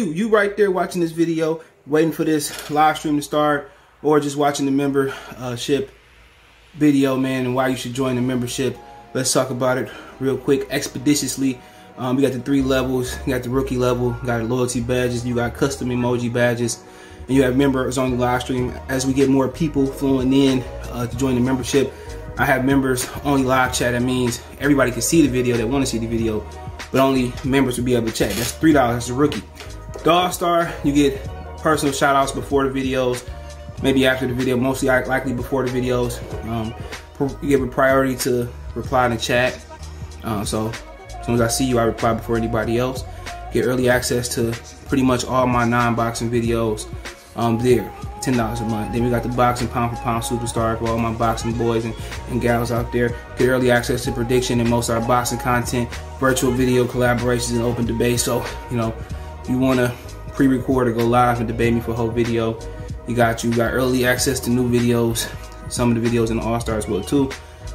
You, you right there watching this video, waiting for this live stream to start, or just watching the membership video, man, and why you should join the membership. Let's talk about it real quick, expeditiously. Um, we got the three levels. You got the rookie level, you got loyalty badges, you got custom emoji badges, and you have members on the live stream. As we get more people flowing in uh, to join the membership, I have members only live chat. That means everybody can see the video that want to see the video, but only members will be able to chat. That's three dollars. That's a rookie. All Star, you get personal shout outs before the videos, maybe after the video, mostly likely before the videos. Um, you give a priority to reply in the chat. Uh, so as soon as I see you, I reply before anybody else. Get early access to pretty much all my non-boxing videos um, there. $10 a month. Then we got the boxing pound for pound superstar for all my boxing boys and, and gals out there. Get early access to prediction and most of our boxing content, virtual video collaborations, and open debate. So, you know, you want to pre-record or go live and debate me for a whole video, you got you. got early access to new videos. Some of the videos in the All Stars will too.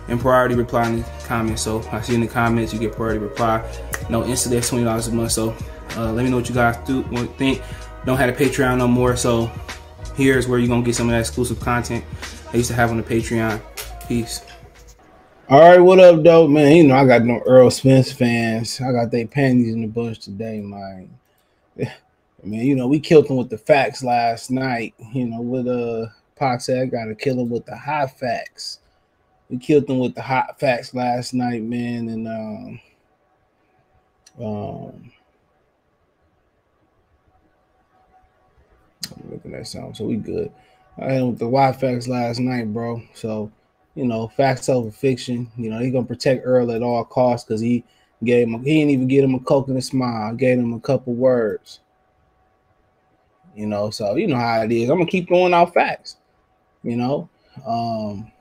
And priority reply in the comments. So I see in the comments you get priority reply. No instant that's twenty dollars a month. So uh, let me know what you guys do think. Don't have a Patreon no more. So here's where you're gonna get some of that exclusive content I used to have on the Patreon. Peace. All right, what up, dope man? You know I got no Earl Spence fans. I got they panties in the bush today, man. Man, you know we killed him with the facts last night. You know, with uh, I gotta kill him with the hot facts. We killed him with the hot facts last night, man, and um, um, Look at that sound. So we good. I had with the Y facts last night, bro. So, you know, facts over fiction. You know, he's gonna protect Earl at all costs because he gave him he didn't even get him a a smile. Gave him a couple words. You know, so you know how it is. I'm gonna keep throwing out facts, you know. Um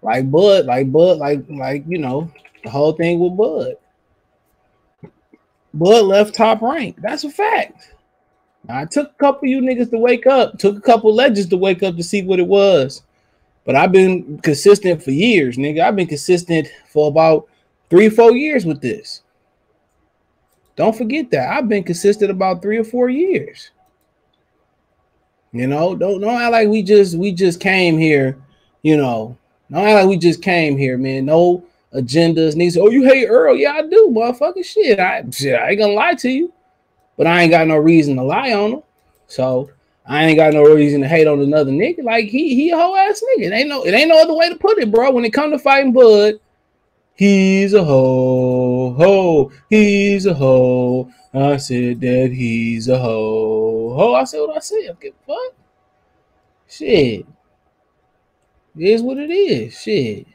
like Bud, like Bud, like like you know, the whole thing with Bud. Bud left top rank. That's a fact. I took a couple you niggas to wake up, took a couple legends to wake up to see what it was. But I've been consistent for years, nigga. I've been consistent for about three four years with this. Don't forget that. I've been consistent about three or four years. You know, don't don't act like we just we just came here, you know. Don't act like we just came here, man. No agendas. Niggas, oh, you hate Earl? Yeah, I do, motherfucking shit. I shit, I ain't gonna lie to you but I ain't got no reason to lie on him. So I ain't got no reason to hate on another nigga. Like he he a whole ass nigga. It ain't no it ain't no other way to put it, bro. When it come to fighting Bud, he's a hoe ho. He's a hoe. I said that he's a hoe ho. I said what I said. Get fuck. Shit. It is what it is. Shit.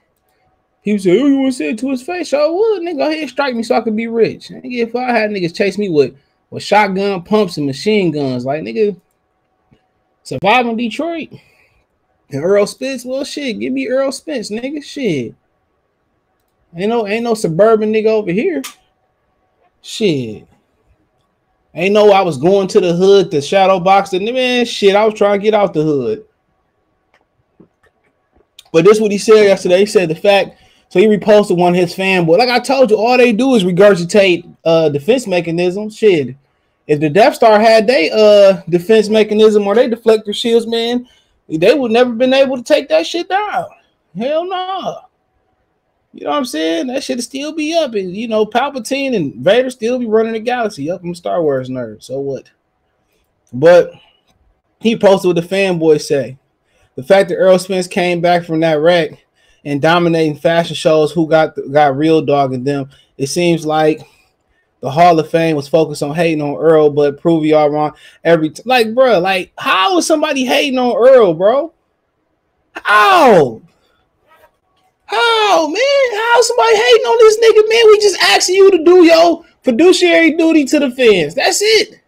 He said, "Oh, you want to say it to his face? I would, nigga. Go ahead, and strike me so I can be rich. Nigga, if I had niggas chase me with with shotgun pumps and machine guns. Like nigga, surviving Detroit. And Earl Spence, well shit, give me Earl Spence, nigga. Shit. Ain't no ain't no suburban nigga over here. Shit. Ain't no I was going to the hood to shadow box and man shit. I was trying to get out the hood. But this what he said yesterday. He said the fact so he reposted one of his fanboy. Like I told you, all they do is regurgitate uh defense mechanism. Shit. If the Death Star had they uh defense mechanism or they deflector shields, man, they would never been able to take that shit down. Hell no. Nah. You know what I'm saying? That should still be up. And you know, Palpatine and Vader still be running the galaxy up. I'm Star Wars nerd. So what? But he posted what the fanboys say. The fact that Earl Spence came back from that wreck and dominating fashion shows who got got real dog in them. It seems like the Hall of Fame was focused on hating on Earl, but prove y'all wrong every like, bro. Like, how is somebody hating on Earl, bro? How? How, man? How somebody hating on this nigga, man? We just asking you to do your fiduciary duty to the fans. That's it.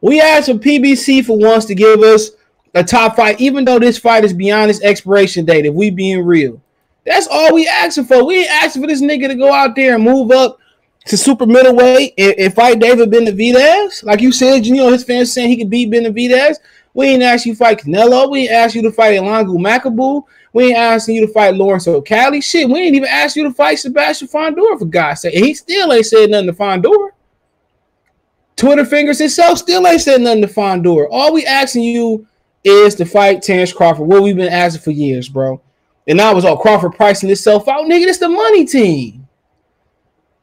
We asked for PBC for once to give us a top fight, even though this fight is beyond its expiration date. If we being real, that's all we asking for. We ain't asking for this nigga to go out there and move up to super middleweight and, and fight David Benavidez. Like you said, you know, his fans saying he could beat Benavidez. We ain't ask you to fight Canelo. We ain't ask you to fight Ilunga Makabu. We ain't asking you to fight Lawrence Okolie. Shit, we ain't even asked you to fight Sebastian Fundora for God's sake. And he still ain't said nothing to Fundora. Twitter fingers itself still ain't said nothing to Fondor. All we asking you is to fight Terence Crawford. What we've been asking for years, bro. And now was all Crawford pricing itself out, nigga. This the money team.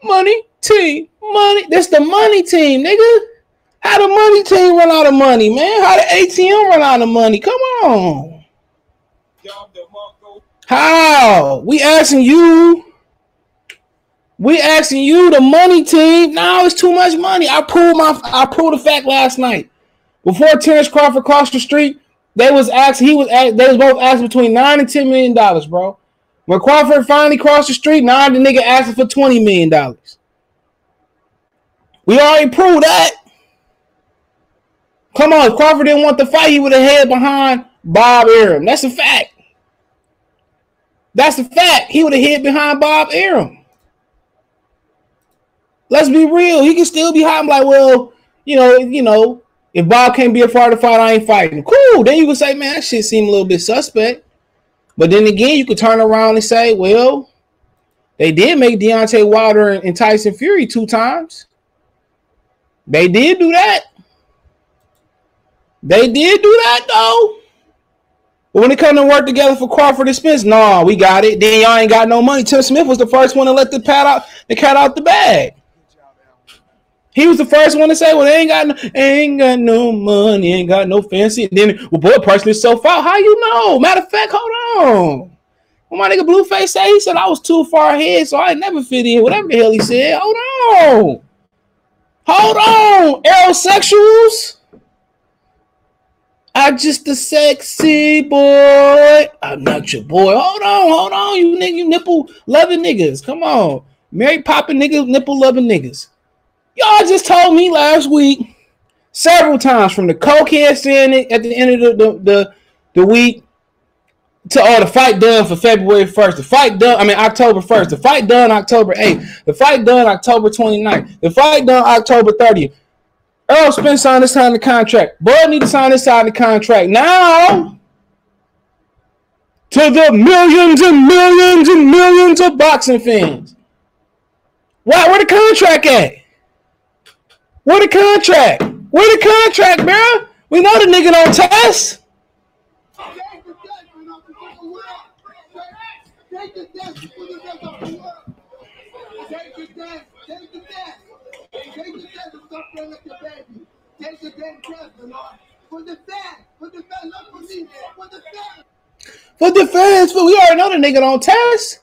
Money team, money. This the money team, nigga. How the money team run out of money, man? How the ATM run out of money? Come on. How? We asking you. We asking you, the money team. Now it's too much money. I pulled my I pulled the fact last night. Before Terence Crawford crossed the street, they was asked, he was asked, they was both asked between nine and ten million dollars, bro. When Crawford finally crossed the street, now the nigga asking for twenty million dollars. We already proved that. Come on, if Crawford didn't want the fight, he would have head behind Bob Arum. That's a fact. That's a fact. He would have hid behind Bob Arum. Let's be real. He can still be hiding like, well, you know, you know, if Bob can't be a part of the fight, I ain't fighting. Cool. Then you would say, man, that shit seemed a little bit suspect. But then again, you could turn around and say, well, they did make Deontay Wilder and Tyson Fury two times. They did do that. They did do that though. But when it come to work together for Crawford and Spence, nah, we got it. Then y'all ain't got no money. Tim Smith was the first one to let the pat out the cat out the bag. He was the first one to say, "Well, they ain't got no, ain't got no money, ain't got no fancy." And then, well, boy, pricing himself out. How you know? Matter of fact, hold on. What my nigga Blueface say? He said I was too far ahead, so I never fit in. Whatever the hell he said. Hold on. Hold on, aerosexuals. I just a sexy boy. I'm not your boy. Hold on, hold on, you nigga, you nipple loving niggas. Come on, Mary popping niggas, nipple loving niggas. Y'all just told me last week several times from the cokehead it at the end of the, the, the, the week to all oh, the fight done for February 1st, the fight done, I mean October 1st, the fight done October 8th, the fight done October 29th, the fight done October 30th. Errol Spence signed this sign the contract. Bud need to sign this side of the contract. Now to the millions and millions and millions of boxing fans. Why where the contract at? Where the contract? Where the contract, bro? We know the nigga don't test. For the fans, for the fans, not for me, for the fans. For the fans, for we already know the nigga don't test.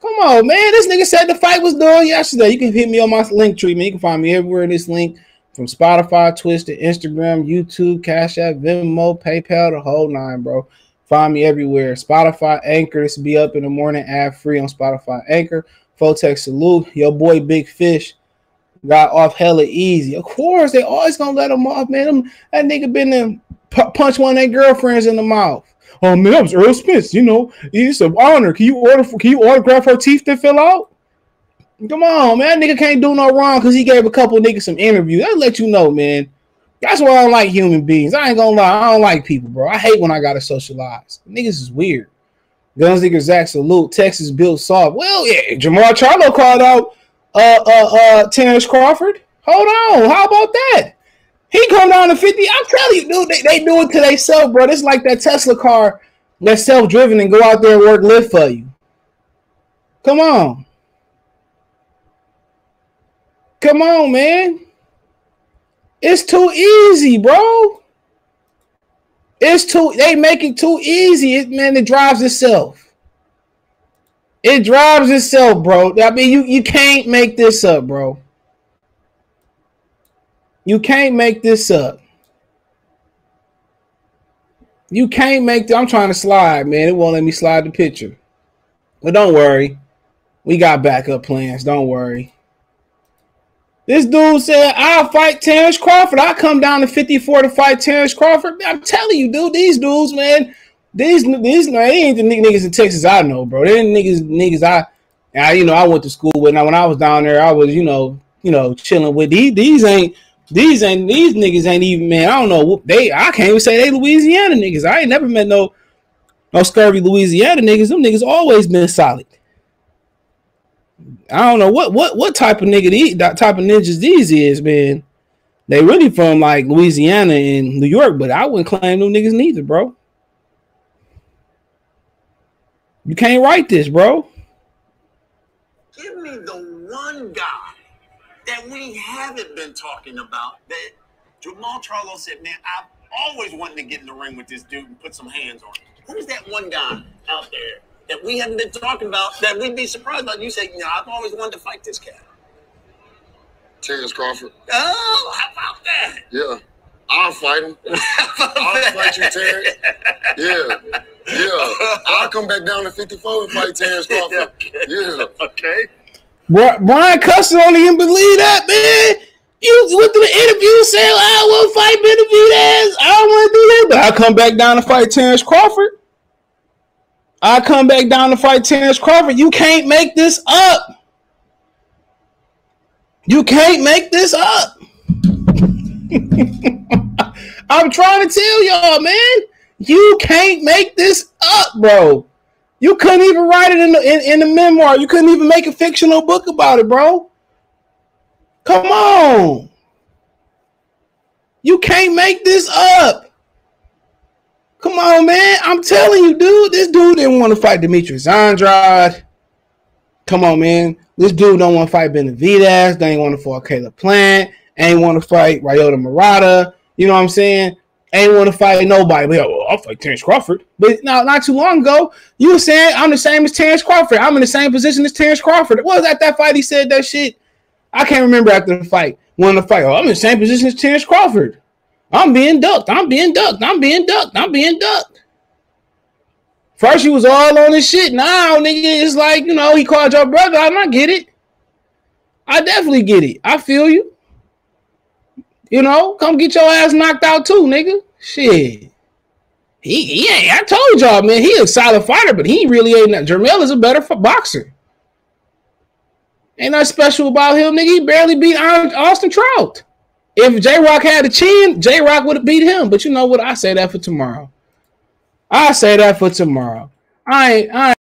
Come on, man. This nigga said the fight was done yesterday. You can hit me on my link tree, man. You can find me everywhere in this link from Spotify, Twitter, Instagram, YouTube, Cash App, Venmo, PayPal, the whole nine, bro. Find me everywhere. Spotify, Anchor. This will be up in the morning, ad free on Spotify, Anchor. Fotex salute. Your boy Big Fish got off hella easy. Of course, they always gonna let him off, man. that nigga been in punch one of their girlfriends in the mouth. Oh man, that was Earl Spence. You know, it's an honor. Can you order? For can you autograph her teeth to fill out? Come on, man. That nigga can't do no wrong because he gave a couple niggas some interviews. I let you know, man. That's why I don't like human beings. I ain't gonna lie. I don't like people, bro. I hate when I gotta socialize. Niggas is weird. Guns niggas Zach salute. Texas built soft. Well, yeah, Jermall Charlo called out uh uh uh Terence Crawford. Hold on. How about that? He come down to 50. I'm telling you, dude, they, they do it to themselves, bro. It's like that Tesla car that's self-driven and go out there and work lift for you. Come on. Come on, man. It's too easy, bro. It's too they make it too easy. It, man, it drives itself. It drives itself, bro. I mean, you you can't make this up, bro. You can't make this up. You can't make. The, I'm trying to slide, man. It won't let me slide the picture. But don't worry, we got backup plans. Don't worry. This dude said, I'll fight Terence Crawford. I'll come down to 54 to fight Terence Crawford. I'm telling you, dude, these dudes, man, these these they ain't the niggas in Texas I know, bro. They niggas niggas I, I you know I went to school with. Now when I was down there, I was you know you know chilling with these. These ain't these ain't these niggas ain't even man. I don't know they. I can't even say they Louisiana niggas. I ain't never met no no scurvy Louisiana niggas. Them niggas always been solid. I don't know what what what type of nigga these type of ninjas these is, man. They really from like Louisiana and New York, but I wouldn't claim them niggas neither, bro. You can't write this, bro. Give me the one guy that we haven't been talking about that Jermall Charlo said, man, I've always wanted to get in the ring with this dude and put some hands on him. Who's that one guy out there that we haven't been talking about that we'd be surprised about? You say, you know, I've always wanted to fight this cat. Terence Crawford. Oh, how about that? Yeah. I'll fight him. I'll fight you, Terence. Yeah. Yeah. I'll come back down to 54 and fight Terence Crawford. Yeah. Okay. Brian Custer don't even believe that, man. You went through the interview saying, I won't fight Benavidez. I don't want to do that. But I come back down to fight Terence Crawford. I come back down to fight Terence Crawford. You can't make this up. You can't make this up. I'm trying to tell y'all, man. You can't make this up, bro. You couldn't even write it in the in, in the memoir. You couldn't even make a fictional book about it, bro. Come on. You can't make this up. Come on, man. I'm telling you, dude. This dude didn't want to fight Demetrius Andrade. Come on, man. This dude don't want to fight Benavidez. They ain't want to fight Caleb Plant. Ain't want to fight Ryota Murata. You know what I'm saying? Ain't want to fight nobody. But, well, I'll fight Terence Crawford. But now, not too long ago, you were saying I'm the same as Terence Crawford. I'm in the same position as Terence Crawford. It was at that fight he said that shit. I can't remember after the fight. When the fight, oh, I'm in the same position as Terence Crawford. I'm being ducked. I'm being ducked. I'm being ducked. I'm being ducked. First, he was all on his shit. Now, nigga, it's like, you know, he called your brother. I might get it. I definitely get it. I feel you. You know, come get your ass knocked out too, nigga. Shit. He, he ain't, I told y'all, man, he a solid fighter, but he really ain't. Nothing. Jermell is a better boxer. Ain't nothing special about him, nigga. He barely beat Austin Trout. If J Rock had a chin, J Rock would have beat him. But you know what? I say that for tomorrow. I say that for tomorrow. I ain't, I ain't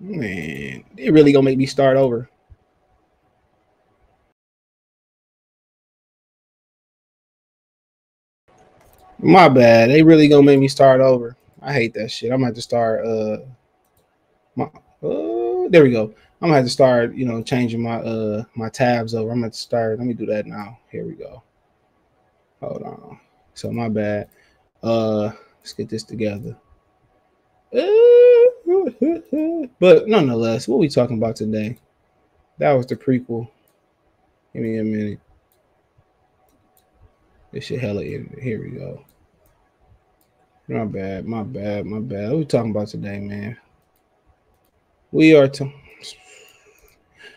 Man, they really gonna make me start over. My bad. They really gonna make me start over. I hate that shit. I'm gonna have to start. Uh, my uh, there we go. I'm gonna have to start. You know, changing my uh my tabs over. I'm gonna start. Let me do that now. Here we go. Hold on. So my bad. Uh, let's get this together. Uh, but nonetheless, what we talking about today? That was the prequel. Give me a minute. This shit hella edited. Here we go. My bad, my bad, my bad. What we talking about today, man? We are to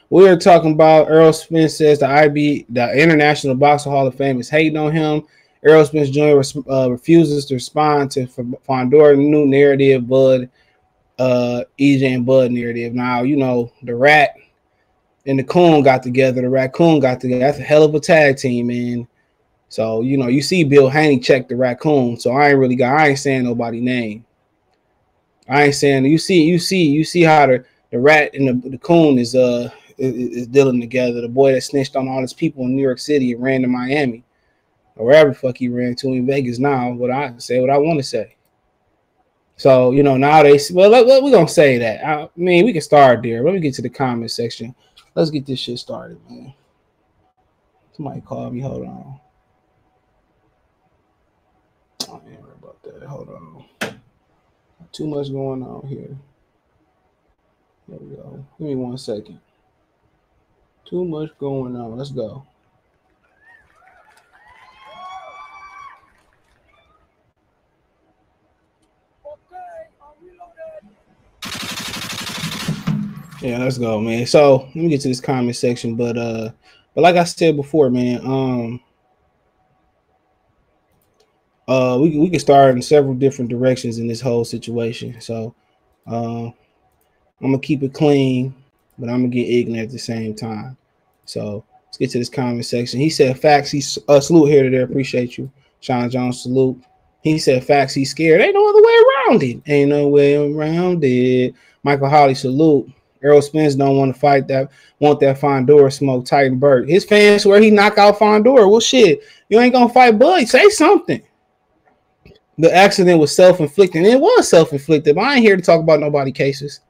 we are talking about Earl Spence says the IB, the International Boxing Hall of Fame is hating on him. Errol Spence Jr. Uh, refuses to respond to Fundora new narrative, Bud uh EJ and Bud narrative. Now, you know, the rat and the coon got together, the raccoon got together. That's a hell of a tag team, man. So, you know, you see Bill Haney check the raccoon. So I ain't really got I ain't saying nobody name. I ain't saying you see, you see, you see how the, the rat and the, the coon is uh is, is dealing together. The boy that snitched on all his people in New York City and ran to Miami. Or wherever fuck he ran to in Vegas now. What I say what I want to say. So you know now they well we're gonna say that. I mean we can start there. Let me get to the comment section. Let's get this shit started, man. Somebody call me. Hold on. I ain't worry about that. Hold on. Too much going on here. There we go. Give me one second. Too much going on. Let's go. Yeah, let's go, man. So let me get to this comment section, but uh, but like I said before, man, um, uh, we we can start in several different directions in this whole situation. So, uh, I'm gonna keep it clean, but I'm gonna get ignorant at the same time. So let's get to this comment section. He said, "Facts." He's uh, salute here to there. Appreciate you, Sean Jones. Salute. He said, "Facts." He's scared. Ain't no other way around it. Ain't no way around it. Michael Holly. Salute. Errol Spence don't want to fight that, want that Fundora smoke Titan Burke. His fans swear he knock out Fundora. Well, shit, you ain't gonna fight Bud. Say something. The accident was self-inflicted. It was self-inflicted, but I ain't here to talk about nobody cases.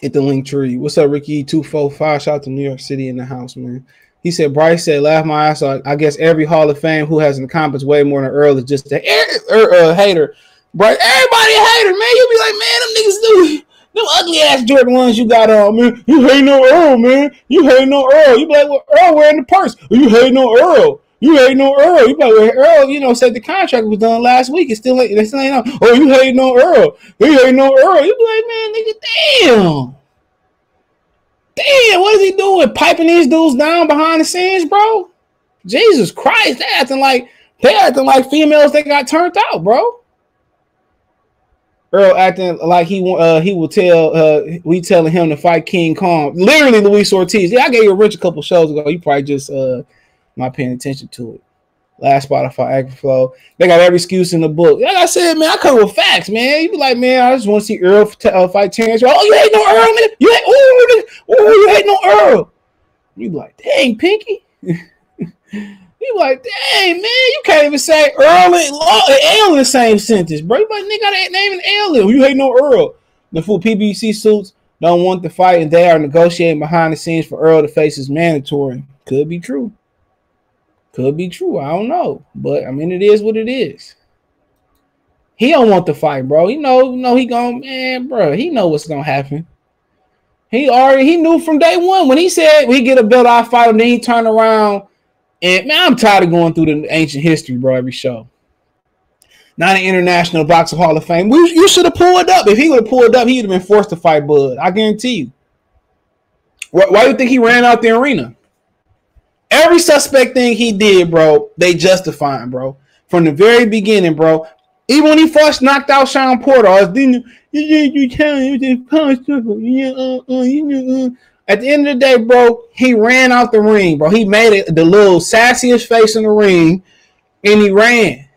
Hit the link tree. What's up, Ricky? 245. Shout out to New York City in the house, man. He said, Bryce said, laugh my ass off. I guess every Hall of Fame who has accomplished way more than Earl is just a er, uh, hater. Bryce, everybody a hater, man. You'll be like, man, them niggas do them ugly ass Jordan ones you got on, man. You hate no Earl, man. You hate no Earl. You be like, well, Earl wearing the purse. You hate no Earl. You hate no Earl. You be like, well, Earl, you know, said the contract was done last week. It's still, they still ain't on. Oh, you hate no Earl. You hate no Earl. You be like, man, nigga, damn. Damn, what is he doing? Piping these dudes down behind the scenes, bro? Jesus Christ, they acting like they acting like females that got turned out, bro. Earl acting like he uh he will tell uh we telling him to fight King Kong. Literally Luis Ortiz. Yeah, I gave you a rich a couple shows ago. You probably just uh not paying attention to it. Last Spotify Agflow. They got every excuse in the book. Like I said, man, I come with facts, man. You be like, man, I just want to see Earl uh, fight Terence. Oh, you hate no Earl, man. You hate, oh, oh, you hate no Earl. You be like, dang, Pinky. You like, dang, man, you can't even say Earl and L in the same sentence, bro. Like, nigga, got name an L. You hate no Earl. The full PBC suits don't want the fight, and they are negotiating behind the scenes for Earl to face is mandatory. Could be true. Could be true. I don't know, but I mean, it is what it is. He don't want the fight, bro. You know, you know he going man, bro. He know what's gonna happen. He already he knew from day one when he said we get a belt, I fight him. Then he turned around and man, I'm tired of going through the ancient history, bro, every show. Not an international boxing hall of fame. We, you should have pulled up. If he would have pulled up, he'd have been forced to fight Bud. I guarantee you. Why, why do you think he ran out the arena? Every suspect thing he did, bro, they justify him, bro. From the very beginning, bro. Even when he first knocked out Shawn Porter, I was you you you tell him you uh, uh, at the end of the day, bro, he ran out the ring, bro. He made it the little sassiest face in the ring, and he ran.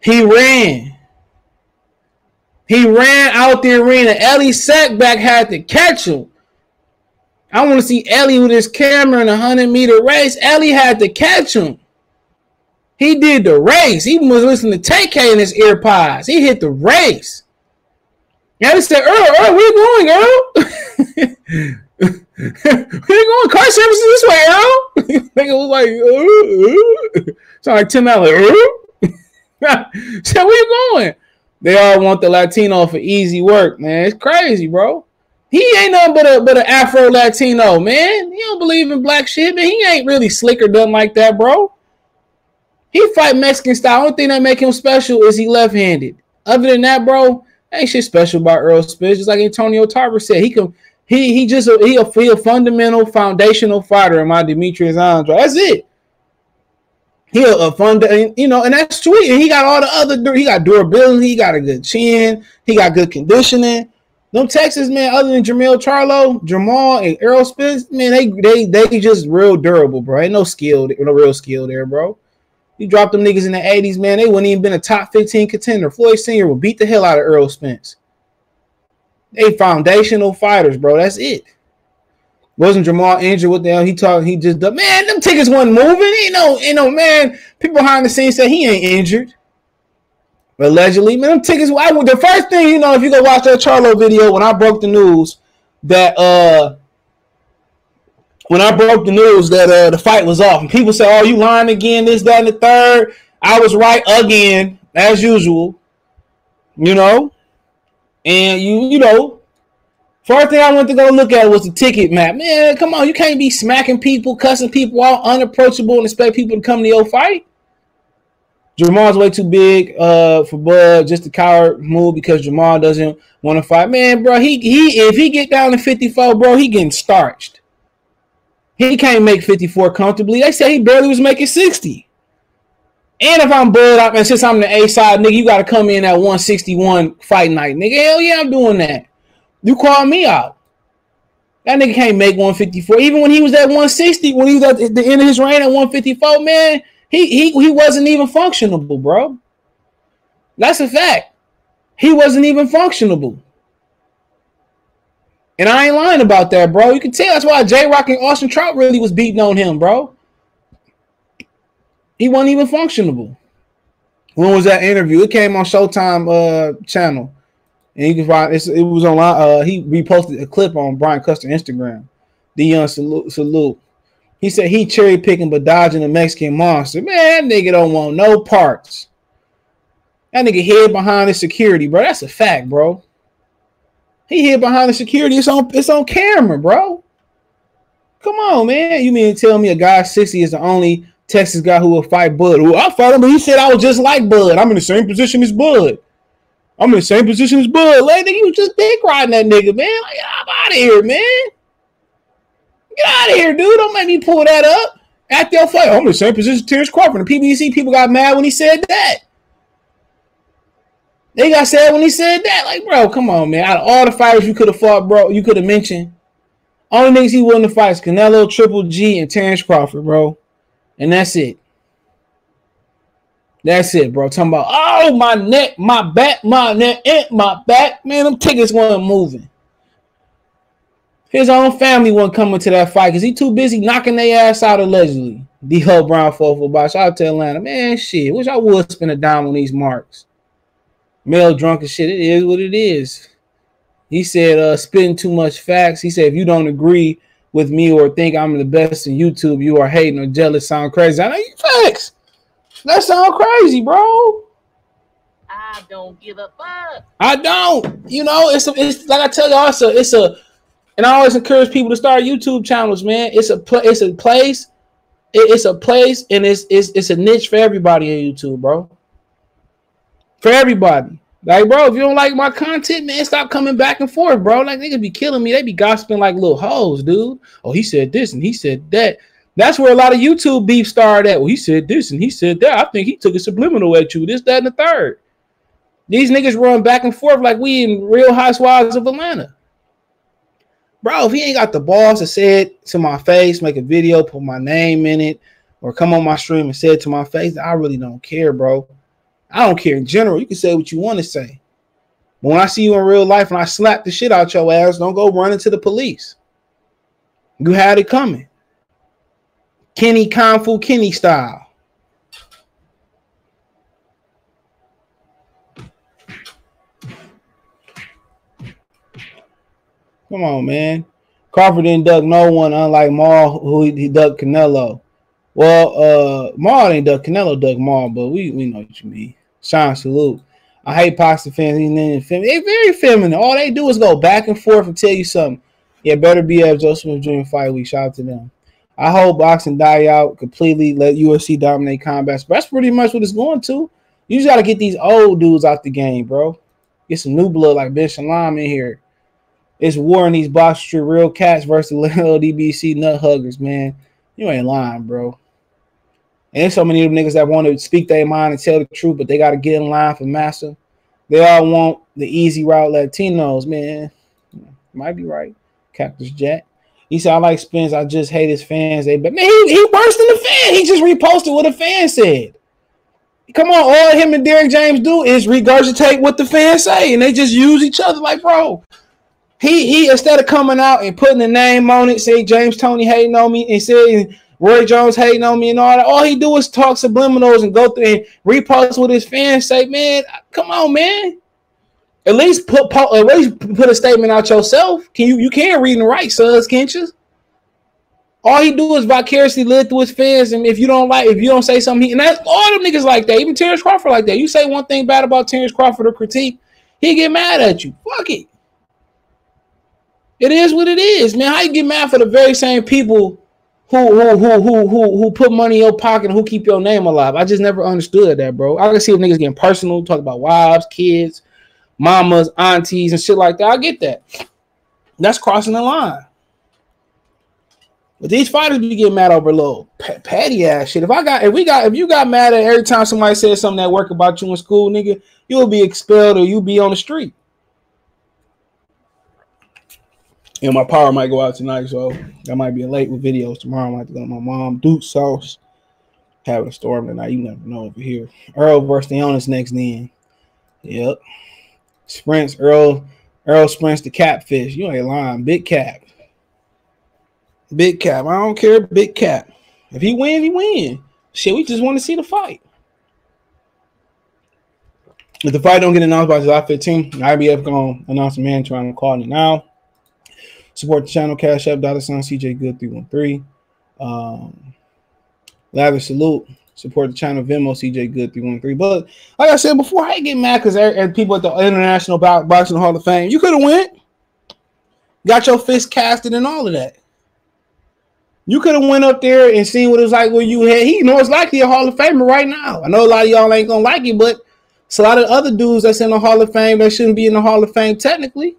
He ran. He ran out the arena. Elie Seckbach had to catch him. I want to see Elie with his camera in a hundred meter race. Elie had to catch him. He did the race. He was listening to TK in his ear pods. He hit the race. Elie said, Earl, Earl, where you going, Earl? Where you going? Car services this way, Earl. Nigga was like, uh, uh. sound like Allen. Uh? so where you going? They all want the Latino for easy work, man. It's crazy, bro. He ain't nothing but a but an Afro Latino, man. He don't believe in black shit, man. He ain't really slick or done like that, bro. He fight Mexican style. Only thing that make him special is he left-handed. Other than that, bro, ain't shit special about Earl Spence. Just like Antonio Tarver said, he can he he just a, he a, he a fundamental foundational fighter in my Demetrius Andrade. That's it. He a, a fund, you know, and that's sweet. And he got all the other. He got durability. He got a good chin. He got good conditioning. Them Texas man, other than Jermell Charlo, Jamal and Errol Spence, man, they they they just real durable, bro. Ain't no skill, no real skill there, bro. You dropped them niggas in the 80s, man. They wouldn't even been a top 15 contender. Floyd Senior would beat the hell out of Errol Spence. They foundational fighters, bro. That's it. Wasn't Jamal injured? What the hell? He talking? He just man. Them tickets wasn't moving. You know, you know, man. People behind the scenes said he ain't injured. Allegedly, man. Them tickets. I, the first thing you know, if you go watch that Charlo video when I broke the news that uh when I broke the news that uh the fight was off, and people say, "Oh, you lying again?" This, that, and the third. I was right again, as usual. You know, and you, you know, first thing I went to go look at was the ticket map. Man, come on, you can't be smacking people, cussing people out, unapproachable, and expect people to come to your fight. Jamal's way too big uh, for Bud, just a coward move because Jamal doesn't want to fight. Man, bro, he he if he get down to 54, bro, he getting starched. He can't make 54 comfortably. They say he barely was making 60. And if I'm I, and since I'm the A side, nigga, you got to come in at 161 fight night, nigga. Hell yeah, I'm doing that. You call me out. That nigga can't make 154. Even when he was at 160, when he was at the end of his reign at 154, man, he he he wasn't even functionable, bro. That's a fact. He wasn't even functionable. And I ain't lying about that, bro. You can tell that's why J Rock and Austin Trout really was beating on him, bro. He wasn't even functionable. When was that interview? It came on Showtime uh channel. And you can find it It was online. Uh he reposted a clip on Brian Custer Instagram. Dion salute salute. He said he cherry picking but dodging the Mexican monster. Man, that nigga don't want no parts. That nigga hid behind the security, bro. That's a fact, bro. He hid behind the security. It's on it's on camera, bro. Come on, man. You mean to tell me a guy 60 is the only Texas guy who will fight Bud? Who I fought him, but he said I was just like Bud. I'm in the same position as Bud. I'm in the same position as Bud. Like, nigga, you just dick riding that nigga, man. Like, I'm out of here, man. Get out of here, dude. Don't make me pull that up. At your fight, I'm in the same position as Terence Crawford. The PBC people got mad when he said that. They got sad when he said that. Like, bro, come on, man. Out of all the fighters you could have fought, bro, you could have mentioned. Only niggas he willing to fight is Canelo, Triple G, and Terence Crawford, bro. And that's it. That's it, bro. Talking about, oh, my neck, my back, my neck, and my back. Man, them tickets weren't moving. His own family wasn't coming to that fight because he too busy knocking their ass out allegedly. D Hub Brown fought for box. Shout out to Atlanta. Man, shit. Wish I would spend a dime on these marks male drunk and shit. It is what it is. He said, uh, spitting too much facts. He said, if you don't agree with me or think I'm the best in YouTube, you are hating or jealous, sound crazy. I know you facts. That sound crazy, bro. I don't give a fuck. I don't. You know, it's a, it's like I tell you also, it's a and I always encourage people to start YouTube channels, man. It's a pl- it's a place, it, it's a place, and it's it's it's a niche for everybody in YouTube, bro for everybody. Like, bro, if you don't like my content, man, stop coming back and forth, bro. Like, niggas be killing me. They be gossiping like little hoes, dude. Oh, he said this and he said that. That's where a lot of YouTube beef started at. Well, he said this and he said that. I think he took a subliminal at you, this, that, and the third. These niggas run back and forth like we in Real Housewives of Atlanta. Bro, if he ain't got the balls to say it to my face, make a video, put my name in it, or come on my stream and say it to my face, I really don't care, bro. I don't care in general. You can say what you want to say. But when I see you in real life and I slap the shit out your ass, don't go running to the police. You had it coming. Kenny Kung Fu Kenny style. Come on, man. Crawford didn't duck no one, unlike Maul, who he, he ducked Canelo. Well, uh, Maul ain't duck Canelo duck Maul, but we we know what you mean. Sean salute. I hate Boxing fans. They're very feminine. All they do is go back and forth and tell you something. Yeah, better be at Joseph Jr. fight week. Shout out to them. I hope boxing die out completely. Let UFC dominate combats. But that's pretty much what it's going to. You just got to get these old dudes out the game, bro. Get some new blood like Ben Shalom in here. It's war in these box street real cats versus little PBC nut huggers, man. You ain't lying, bro. And so many of them niggas that want to speak their mind and tell the truth, but they got to get in line for massa. They all want the easy route Latinos, man. Might be right. Cactus Jack. He said, I like Spence. I just hate his fans. They but man, he, he worse than the fan. He just reposted what a fan said. Come on, all him and Derrick James do is regurgitate what the fans say, and they just use each other like, bro. He he instead of coming out and putting the name on it, say James Toney hating on me and saying Roy Jones hating on me and all that. All he do is talk subliminals and go through and repost with his fans say. Man, come on, man. At least put at least put a statement out yourself. Can you you can't read and write, sons, can't you? All he do is vicariously live through his fans, and if you don't like, if you don't say something, he, and that's all them niggas like that. Even Terence Crawford like that. You say one thing bad about Terence Crawford or critique, he get mad at you. Fuck it. It is what it is, man. How you get mad for the very same people who who who who who who put money in your pocket and who keep your name alive. I just never understood that, bro. I can see if niggas getting personal, talk about wives, kids, mamas, aunties, and shit like that. I get that. That's crossing the line. But these fighters be getting mad over little patty ass shit. If I got, if we got, if you got mad at every time somebody says something that work about you in school, nigga, you'll be expelled or you'll be on the street. And my power might go out tonight, so I might be late with videos tomorrow. I might have to go to my mom Duke's house. Having a storm tonight. You never know over here. Earl versus Leonis next then. Yep. Sprints. Earl. Earl sprints the catfish. You ain't lying. Big cap. Big cap. I don't care. Big cap. If he win, he win. Shit, we just want to see the fight. If the fight don't get announced by July 15, IBF gonna announce a man trying to call it now. Support the channel, Cash App, dollar sign CJ Good 313. Um, lavish salute. Support the channel, Venmo, CJ Good 313. But like I said before, I get mad because people at the International Boxing Hall of Fame, you could have went. Got your fist casted and all of that. You could have went up there and seen what it was like where you had. He knows likely a Hall of Famer right now. I know a lot of y'all ain't gonna like it, but it's a lot of other dudes that's in the Hall of Fame that shouldn't be in the Hall of Fame technically.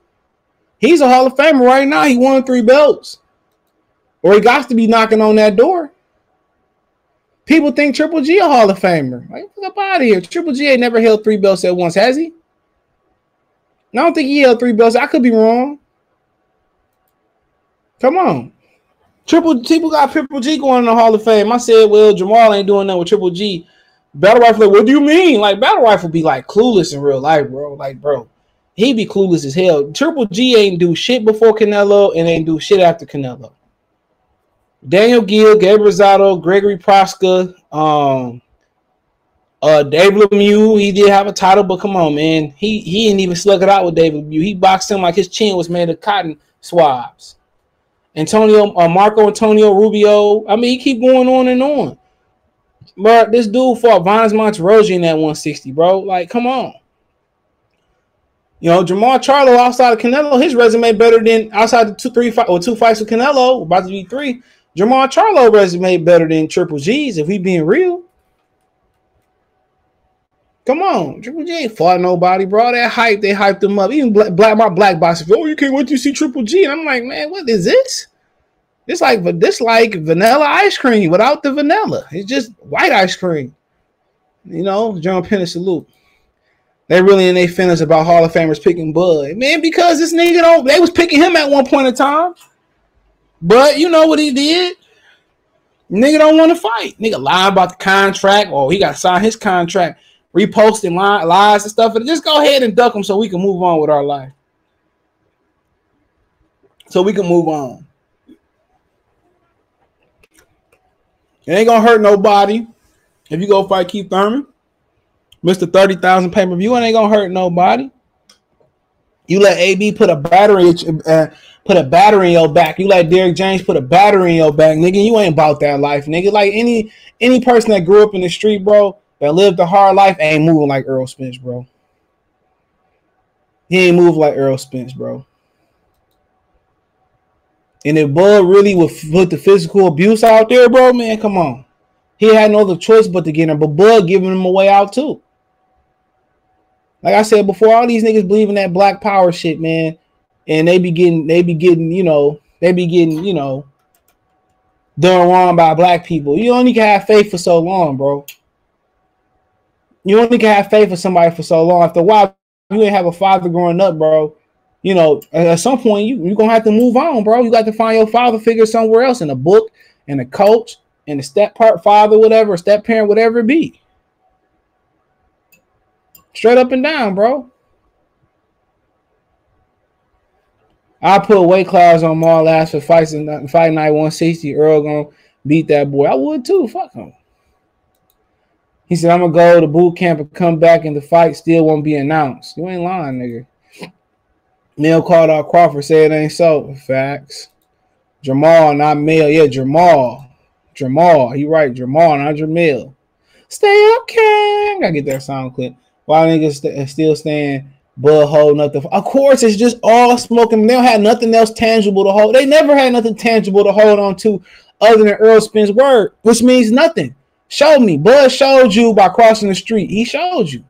He's a Hall of Famer right now. He won three belts, or he got to be knocking on that door. People think Triple G a Hall of Famer. Like, fuck up out of here. Triple G ain't never held three belts at once, has he? I don't think he held three belts. I could be wrong. Come on. Triple people got Triple G going in the Hall of Fame. I said, well, Jamal ain't doing nothing with Triple G. Battle Rifle, like, what do you mean? Like Battle Rifle be like clueless in real life, bro. Like, bro, he be clueless as hell. Triple G ain't do shit before Canelo and ain't do shit after Canelo. Daniel Geale, Gabriel Rosado, Gregory Prochazka, um, uh, David Lemieux, he did have a title, but come on, man, he he didn't even slug it out with David Lemieux. He boxed him like his chin was made of cotton swabs. Antonio, uh, Marco Antonio Rubio. I mean, he keep going on and on. But this dude fought Vanes Martirosyan at 160, bro. Like, come on. You know, Jamal Charlo outside of Canelo, his resume better than outside the two, three or two fights with Canelo, about to be three. Jamal Charlo resume better than Triple G's if we being real. Come on, Triple G ain't fought nobody, bro. That hype, they hyped him up. Even black, black my black boxer, oh, you can't wait to see Triple G. And I'm like, man, what is this? This like this like vanilla ice cream without the vanilla. It's just white ice cream. You know, John Penn salute. They really in their feelings about Hall of Famers picking Bud, man, because this nigga don't. They was picking him at one point in time, but you know what he did. Nigga don't want to fight. Nigga lie about the contract, Oh, he got to sign his contract reposting lies and stuff, and just go ahead and duck them so we can move on with our life. So we can move on. It ain't gonna hurt nobody if you go fight Keith Thurman, Mr. 30,000 pay per view. Ain't gonna hurt nobody. You let AB put a battery, uh, put a battery in your back. You let Derrick James put a battery in your back, nigga. You ain't about that life, nigga. Like any any person that grew up in the street, bro, that lived a hard life ain't moving like Earl Spence, bro. He ain't moving like Earl Spence, bro. And if Bud really would put the physical abuse out there, bro, man, come on. He had no other choice but to get him, but Bud giving him a way out too. Like I said before, all these niggas believe in that black power shit, man. And they be getting, they be getting, you know, they be getting, you know, done wrong by black people. You only can have faith for so long, bro. You only can have faith for somebody for so long. After a while, you ain't have a father growing up, bro. You know, at some point, you, you're going to have to move on, bro. You got to find your father figure somewhere else in a book, in a coach, in a step part father, whatever, step parent, whatever it be. Straight up and down, bro. I put weight class on Marl ass for fights in fight night 160. Earl gonna beat that boy. I would too. Fuck him. He said, I'm gonna go to boot camp and come back and the fight still won't be announced. You ain't lying, nigga. Neil called out Crawford, said it ain't so. Facts. Jamal, not Mel. Yeah, Jamal. Jamal. He right, Jamal, not Jamil. Stay up, King. I get that sound clip. Why niggas st- still staying Bud holding up the Of course, it's just all smoking. They don't have nothing else tangible to hold. They never had nothing tangible to hold on to other than Earl Spence word, which means nothing. Show me. Bud showed you by crossing the street. He showed you.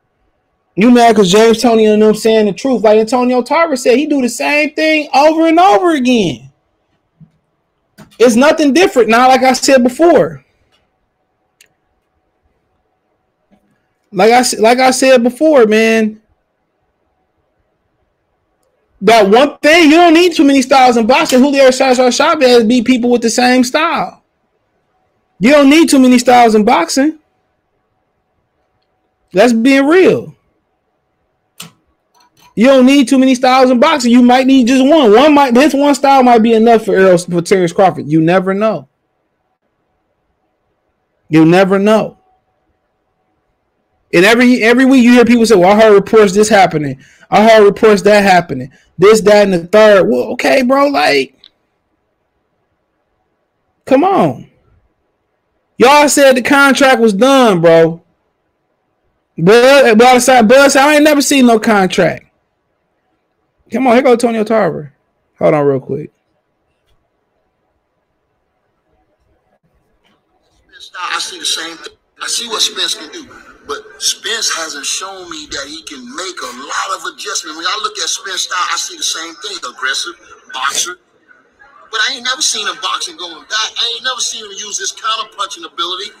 You mad because James Toney and them saying the truth. Like Antonio Tarver said, he do the same thing over and over again. It's nothing different now, like I said before. Like I like I said before, man. That one thing you don't need too many styles in boxing. Julio Cesar Chavez beat people with the same style. You don't need too many styles in boxing. That's being real. You don't need too many styles in boxing. You might need just one. One might this one style might be enough for Errol for Terence Crawford. You never know. You never know. And every every week you hear people say, "Well, I heard reports this happening. I heard reports that happening. This, that, and the third. Well, okay, bro. Like, come on. Y'all said the contract was done, bro. But but side, Bud I ain't never seen no contract. Come on, here go Tony Tarver. Hold on, real quick. I see the same thing. I see what Spence can do, but Spence hasn't shown me that he can make a lot of adjustment. When I look at Spence style, I see the same thing: aggressive boxer. But I ain't never seen him boxing going back. I ain't never seen him use his counter punching ability.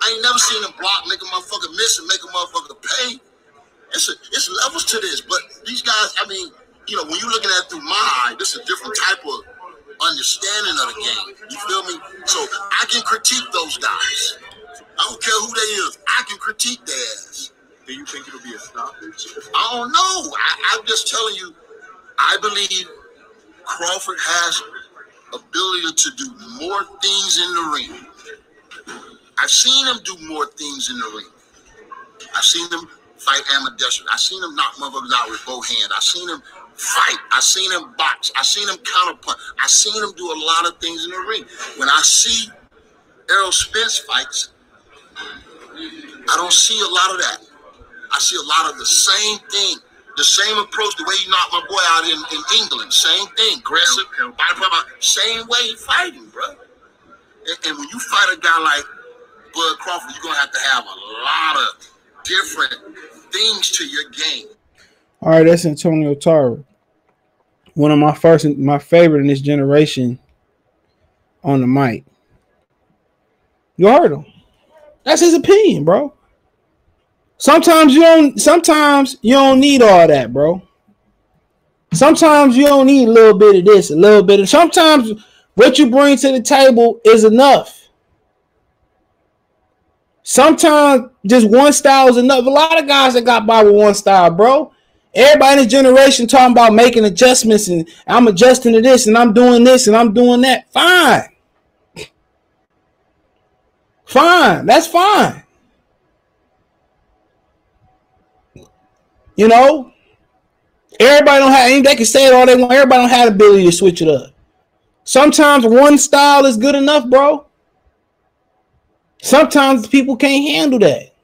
I ain't never seen him block, make a motherfucker miss, and make a motherfucker pay. It's a, it's levels to this, but these guys, I mean, you know, when you're looking at it through my eye, this is a different type of understanding of the game. You feel me? So I can critique those guys. I don't care who they is. I can critique their ass. Do you think it'll be a stoppage? I don't know. I, I'm just telling you. I believe Crawford has ability to do more things in the ring. I've seen him do more things in the ring. I've seen him fight ambidextrous. I've seen him knock motherfuckers out with both hands. I've seen him fight. I've seen him box. I've seen him counterpunch. I've seen him do a lot of things in the ring. When I see Errol Spence fights, I don't see a lot of that. I see a lot of the same thing, the same approach, the way he knocked my boy out in, in England. Same thing, aggressive, same way he fighting, bro. And, and when you fight a guy like Bud Crawford, you're gonna have to have a lot of different things to your game. All right, that's Antonio Tarver. One of my first, my favorite in this generation on the mic. You heard him. That's his opinion, bro. Sometimes you don't. Sometimes you don't need all that, bro. Sometimes you don't need a little bit of this, a little bit of. Sometimes what you bring to the table is enough. Sometimes just one style is enough. A lot of guys that got by with one style, bro. Everybody in this generation talking about making adjustments and I'm adjusting to this and I'm doing this and I'm doing that. Fine. Fine. That's fine. You know, everybody don't have they can say it all they want. Everybody don't have the ability to switch it up. Sometimes one style is good enough, bro. Sometimes people can't handle that.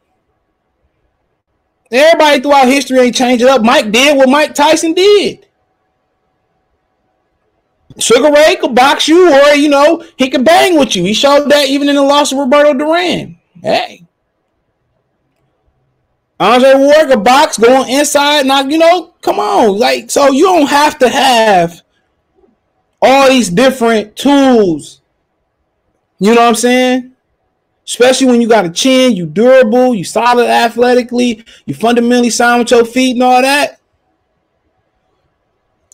Everybody throughout history ain't changed it up. Mike did what Mike Tyson did. Sugar Ray could box you, or you know, he could bang with you. He showed that even in the loss of Roberto Duran. Hey. Andre Ward could box, going inside, knock, you know, come on. Like, so you don't have to have all these different tools. You know what I'm saying? Especially when you got a chin, you durable, you solid athletically, you fundamentally sound with your feet and all that.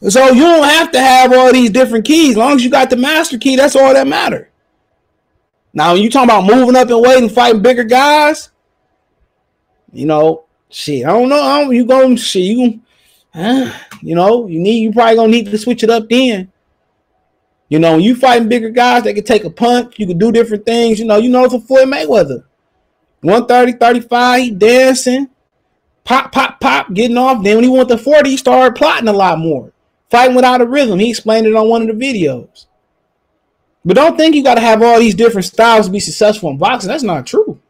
So you don't have to have all these different keys. As long as you got the master key, that's all that matter. Now, when you talking about moving up and and fighting bigger guys, you know, shit, I don't know. I don't, you going shit, you, uh, you know, you need you probably gonna need to switch it up then. You know, you fighting bigger guys that can take a punch, you can do different things. You know, you know for Floyd Mayweather. 130, 35, he dancing, pop, pop, pop, getting off. Then when he went to 40, he started plotting a lot more. Fighting without a rhythm. He explained it on one of the videos. But don't think you got to have all these different styles to be successful in boxing. That's not true.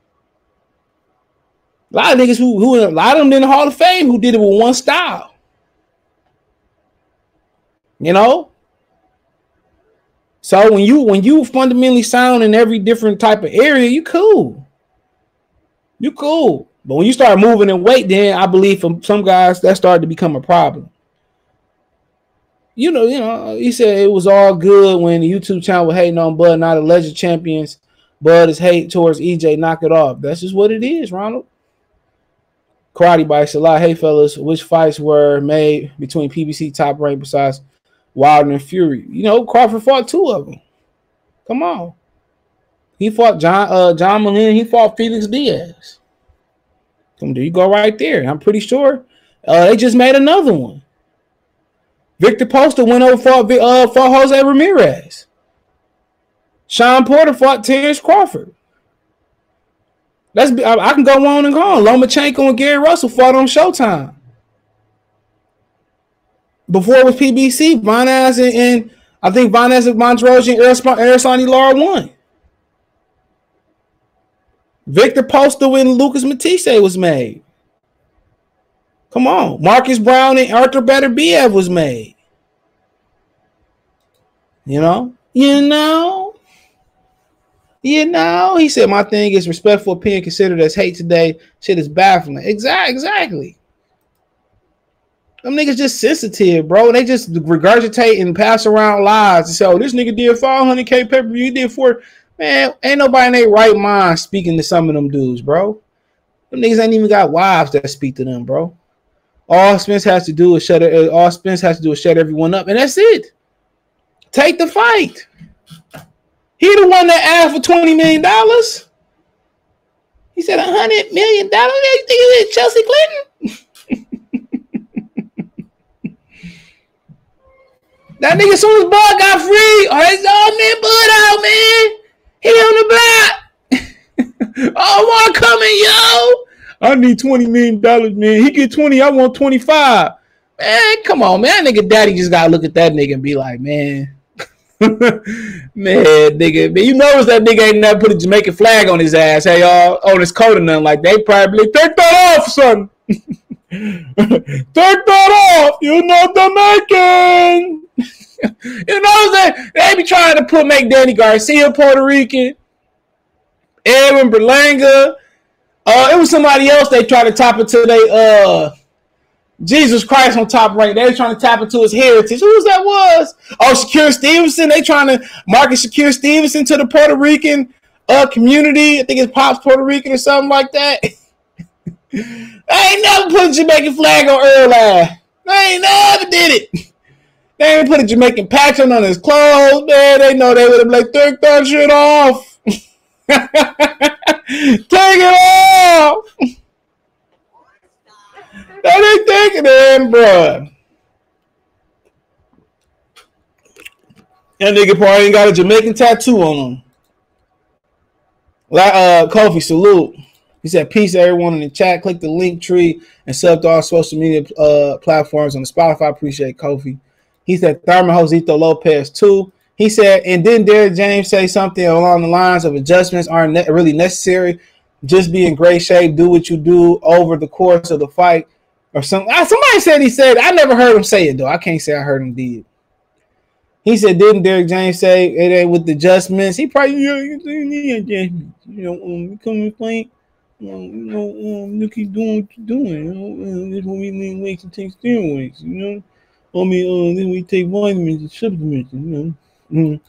A lot of niggas who, who a lot of them in the Hall of Fame who did it with one style. You know, so when you when you fundamentally sound in every different type of area, you cool. You cool. But when you start moving in weight, then I believe for some guys that started to become a problem. You know, you know, he said it was all good when the YouTube channel was hating on Bud, not alleged champions. Bud is hate towards EJ. Knock it off. That's just what it is, Ronald. Karate Bites a lot. Hey fellas, which fights were made between PBC top rank besides Wilder and Fury? You know, Crawford fought two of them. Come on. He fought John uh John Molina, he fought Felix Diaz. Come there you go right there. I'm pretty sure uh, they just made another one. Victor Postol went over fought uh fought Jose Ramirez. Shawn Porter fought Terence Crawford. Be, I, I, can go on and on. Lomachenko and Gary Russell fought on Showtime. Before it was PBC, Vanes and, and I think Vanes and Montrose and Erislandy Lara won. Victor Postol when Lucas Matthysse was made. Come on. Marcus Browne and Arthur Beterbiev was made. You know? You know? You know? He said, My thing is respectful opinion considered as hate today. Shit is baffling. Exactly. Exactly. Them niggas just sensitive, bro. They just regurgitate and pass around lies and say, oh, this nigga did 500k pay per view. Did four. Man, ain't nobody in their right mind speaking to some of them dudes, bro. Them niggas ain't even got wives that speak to them, bro. All Spence has to do is shut. All Spence has to do is shut everyone up, and that's it. Take the fight. He the one that asked for twenty million dollars. He said hundred million dollars. You think it's Chelsea Clinton? that nigga soon as Bud got free, oh, it's all man, Bud out, man. He on the block. oh, one coming, yo. I need twenty million dollars, man. He get twenty, I want twenty five. Man, come on, man. That nigga daddy just gotta look at that nigga and be like, man, man, nigga, man, you notice that nigga ain't never put a Jamaican flag on his ass, hey y'all, on his coat or nothing like they probably take that off, son. take that off. You know Jamaican. you know that they be trying to put make Danny Garcia Puerto Rican, Edgar Berlanga. Uh, it was somebody else they tried to tap into they uh Jesus Christ on top right. They were trying to tap into his heritage. Who's that was? Oh, Shakur Stevenson. They trying to market Shakur Stevenson to the Puerto Rican uh community. I think it's Pops Puerto Rican or something like that. I ain't never put a Jamaican flag on Earl I ain't never did it. They ain't put a Jamaican patch on his clothes, man. They know they would have like, take that shit off. take it off. That ain't taking it in, bruh. That nigga probably ain't got a Jamaican tattoo on him. Like uh Kofi, salute. He said, Peace everyone in the chat. Click the link tree and sub to our social media uh, platforms on the Spotify. Appreciate Kofi. He said, Thurman Josesito Lopez too. He said, and then Derrick James say something along the lines of adjustments aren't ne- really necessary. Just be in great shape. Do what you do over the course of the fight or something. Somebody said he said. I never heard him say it though. I can't say I heard him did. He said, didn't Derrick James say it ain't with the adjustments? He probably you know you know, um, you come and play. You know, um, you keep doing what you're doing. You know, um, this when we need weights and take steroids. You know, I mean, uh, then we take vitamins and supplements. You know, you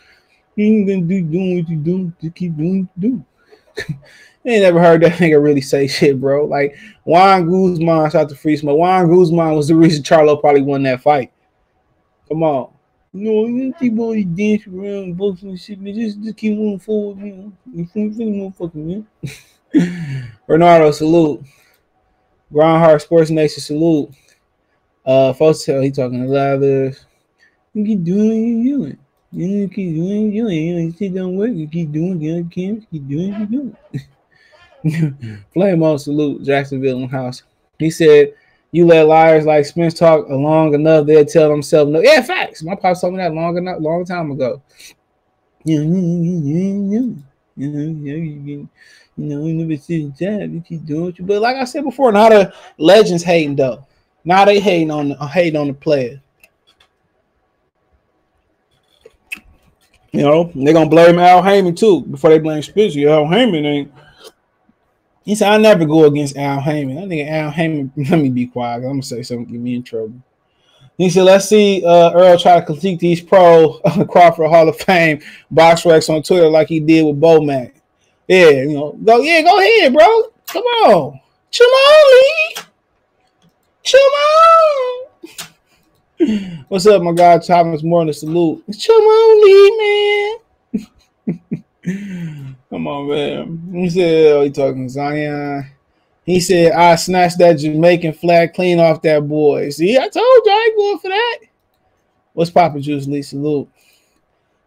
ain't gonna be doing what you do. Just keep doing what you do. Ain't never heard that nigga really say shit, bro. Like Juan Guzman, shout to Free Smoke. Juan Guzman was the reason Charlo probably won that fight. Come on. No, you keep on dance around, boxing and shit, man. Just, just keep moving forward, man. You feel me, motherfucker, man? Bernardo, salute. Groundheart Sports Nation, salute. Uh, folks he talking to others. You keep doing you doing. You keep doing you doing. You sit don't work. You keep doing you can keep doing you doing. Flame on salute Jacksonville house. He said, "You let liars like Spence talk long enough, they'll tell themselves no." Yeah, facts. My pops told me that long enough, long time ago. You know, you know, you never see the job. You keep doing it. But like I said before, not a legends hating though. Now they hating on hating on the player. You know, they're gonna blame Al Haymon too before they blame Spence. Al Haymon ain't he said, I never go against Al Haymon. I think Al Haymon, let me be quiet. I'm gonna say something, get me in trouble. He said, "Let's see uh, Earl try to critique these pro Crawford Hall of Fame box recs on Twitter like he did with Bomac. Yeah, you know, go yeah, go ahead, bro. Come on, come on. Come on. What's up, my guy Thomas Morning? Salute. Come on, Lee, man. Come on, man. He said, oh, he talking Zion. He said, I snatched that Jamaican flag clean off that boy. See, I told you I ain't going for that. What's poppin', Juice Lee? Salute.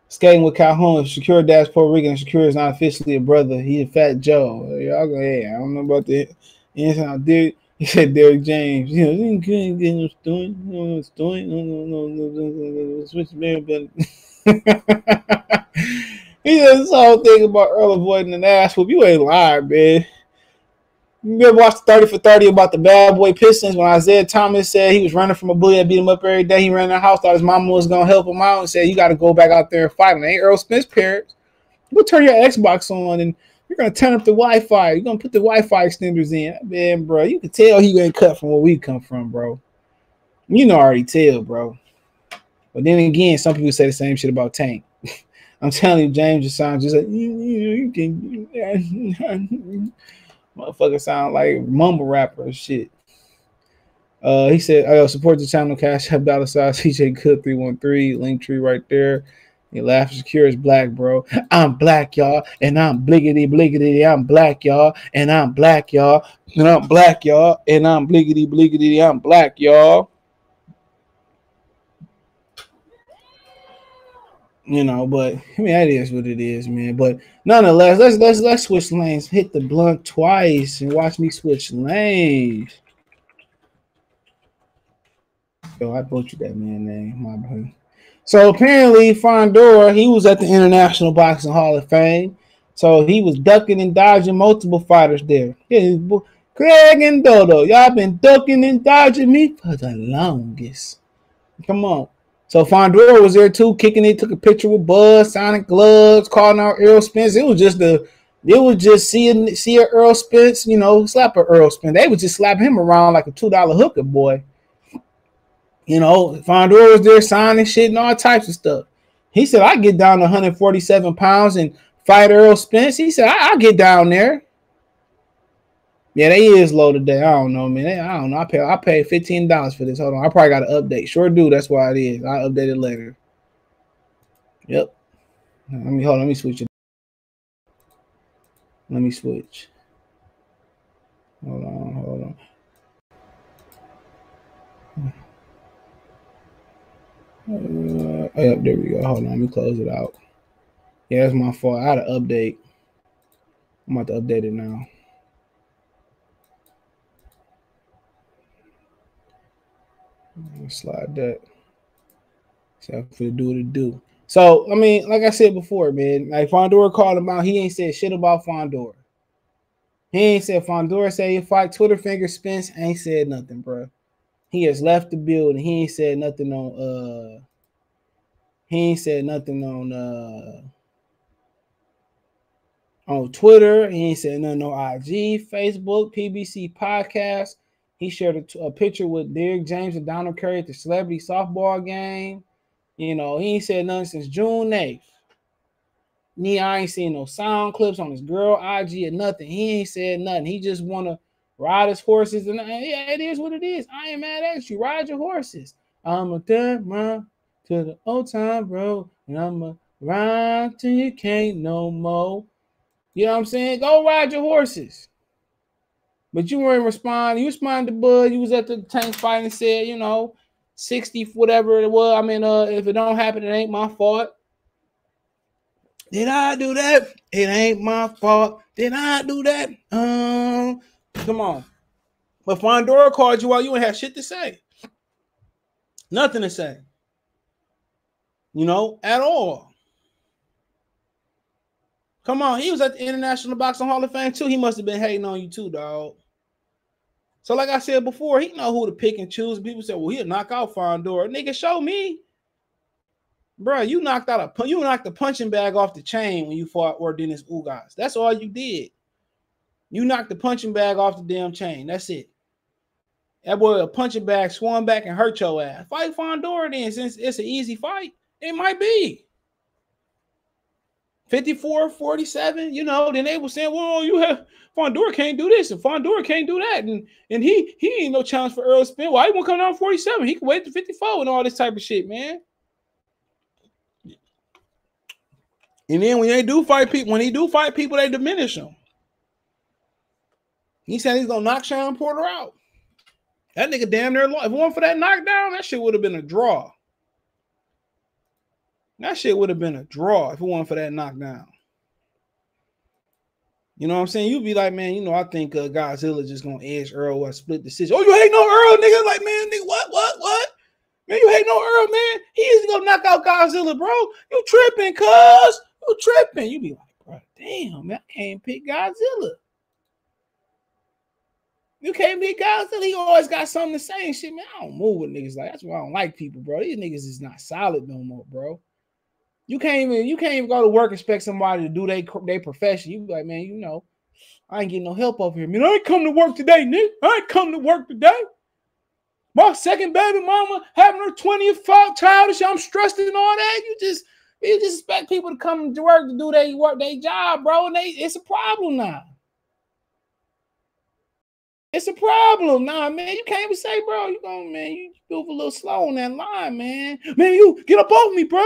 Skating with Calhoun. Shakur Dash Puerto Rican. Shakur is not officially a brother. He's a fat Joe. Y'all go, hey, I don't know about the inside. Derrick, he said Derrick James. You know, he couldn't get no doing. You know what's doing. No, no, no, no, no, no, switch man, but he said this whole thing about Earl avoiding an ass whoop. You ain't lying, man. You ever watched 30 for 30 about the bad boy Pistons when Isiah Thomas said he was running from a bully that beat him up every day? He ran in the house, thought his mama was going to help him out, and said, You got to go back out there and fight him. Ain't Earl Spence parents. Go turn your Xbox on and you're to turn up the Wi Fi. You're to put the Wi Fi extenders in. Man, bro, you can tell he ain't cut from where we come from, bro. You know, already tell, bro. But then again, some people say the same shit about Tank. I'm telling you, James just sounds just like you, can. Motherfucker sound like mumble rapper shit. Uh, he said, "I support the channel. Cash App dollar size CJ Cook three one three link tree right there." You laugh secure as black, bro. I'm black, y'all, and I'm bliggity bliggity. I'm black, y'all, and I'm black, y'all, and I'm black, y'all, and I'm bliggity bliggity. I'm black, y'all. you know, but I mean that is what it is, man. But nonetheless, let's let's let's switch lanes. Hit the blunt twice and watch me switch lanes. Yo, I butchered that man name, my boy. So apparently, Fondor, he was at the International Boxing Hall of Fame. So he was ducking and dodging multiple fighters there. Yeah, Craig and Dodo, y'all been ducking and dodging me for the longest. Come on. So Fundora was there too, kicking it, took a picture with Buzz, Sonic Gloves, calling out Earl Spence. It was just the it was just seeing see a Earl Spence, you know, slap Earl Spence. They was just slapping him around like a two dollar hooker boy. You know, Fundora was there signing shit and all types of stuff. He said, I get down to 147 pounds and fight Earl Spence. He said, I- will get down there. Yeah, they is low today. I don't know, man. I don't know. I pay I paid fifteen dollars for this. Hold on, I probably got to update. Sure do. That's why it is. I update it later. Yep. Let me hold. On, let me switch it. Let me switch. Hold on. Hold on. Uh, oh, there we go. Hold on, let me close it out. Yeah, that's my fault. I had to update. I'm about to update it now. Slide that. So for the do to do. So I mean, like I said before, man, like Fondor called him out. He ain't said shit about Fondor. He ain't said Fondor say you fight Twitter finger Spence ain't said nothing, bro. He has left the building. He ain't said nothing on uh he ain't said nothing on uh on Twitter. He ain't said nothing on IG, Facebook, PBC podcast. He shared a, a picture with Derrick James and Donald Curry at the celebrity softball game. You know, he ain't said nothing since June 8th. Me, I ain't seen no sound clips on his girl IG or nothing. He ain't said nothing. He just wanna ride his horses, and uh, yeah, it is what it is. I ain't mad at you. Ride your horses. I'm a third man to the old time road, and I'm a ride till you can't no more. You know what I'm saying? Go ride your horses. But you weren't responding. You responded to Bud. You was at the tank fight and said, you know, 60, whatever it was. I mean, uh, if it don't happen, it ain't my fault. Did I do that? It ain't my fault. Did I do that? Um, come on. But Fundora called you out. You ain't have shit to say. Nothing to say. You know, at all. Come on, he was at the International Boxing Hall of Fame too. He must have been hating on you too, dog. So, like I said before, he know who to pick and choose. People say, "Well, he'll knock out Fondor." Nigga, show me, bro. You knocked out a you knocked the punching bag off the chain when you fought Yordenis Ugas. That's all you did. You knocked the punching bag off the damn chain. That's it. That boy a punching bag, swung back and hurt your ass. Fight Fundora then, since it's an easy fight. It might be. 54, 47, you know, then they were saying, well, you have Fundora can't do this and Fundora can't do that. And and he he ain't no challenge for Earl Spence. Why he won't come down 47? He can wait to 54 and all this type of shit, man. And then when they do fight people, when he do fight people, they diminish him. He said he's gonna knock Shawn Porter out. That nigga damn near lost. If it weren't for that knockdown, that shit would have been a draw. That shit would have been a draw if it weren't for that knockdown. You know what I'm saying? You'd be like, man, you know, I think uh, Godzilla just gonna edge Earl or split decision. Oh, you hate no Earl, nigga? Like, man, nigga, what, what, what? Man, you hate no Earl, man? He is gonna knock out Godzilla, bro. You tripping, cuz? You tripping? You be like, bro, damn, man, I can't pick Godzilla. You can't be Godzilla. He always got something to say and shit, man. I don't move with niggas like that's why I don't like people, bro. These niggas is not solid no more, bro. You can't even you can't even go to work expect somebody to do their their profession. You be like, man, you know, I ain't getting no help over here. Man, I ain't come to work today, nigga. I ain't come to work today. My second baby mama having her 20th child. I'm stressed and all that. You just you just expect people to come to work to do their work, their job, bro. And they it's a problem now. It's a problem. Nah, man. You can't even say, bro, you going, man, you move a little slow on that line, man. Man, you get up off me, bro.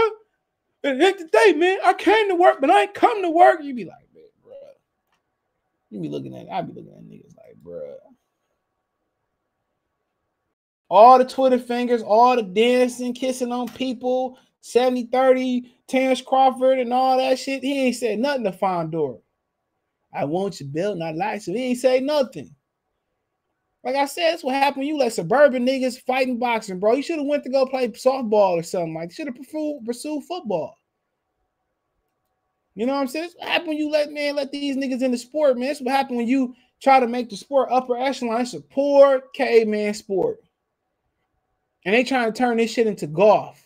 At the day, man, I came to work, but I ain't come to work. You be like, man, bro. You be looking at, I be looking at niggas like, bro. All the Twitter fingers, all the dancing, kissing on people, 70 30, Terence Crawford, and all that shit. He ain't said nothing to Fundora. I want you, Bill, not like so. He ain't say nothing. Like I said, that's what happened. When you let suburban niggas fighting boxing, bro. You should have went to go play softball or something like. You should have pursued, pursued football. You know what I'm saying? That's what happened when you let man let these niggas in the sport, man. That's what happened when you try to make the sport upper echelon. It's a poor caveman sport, and they trying to turn this shit into golf.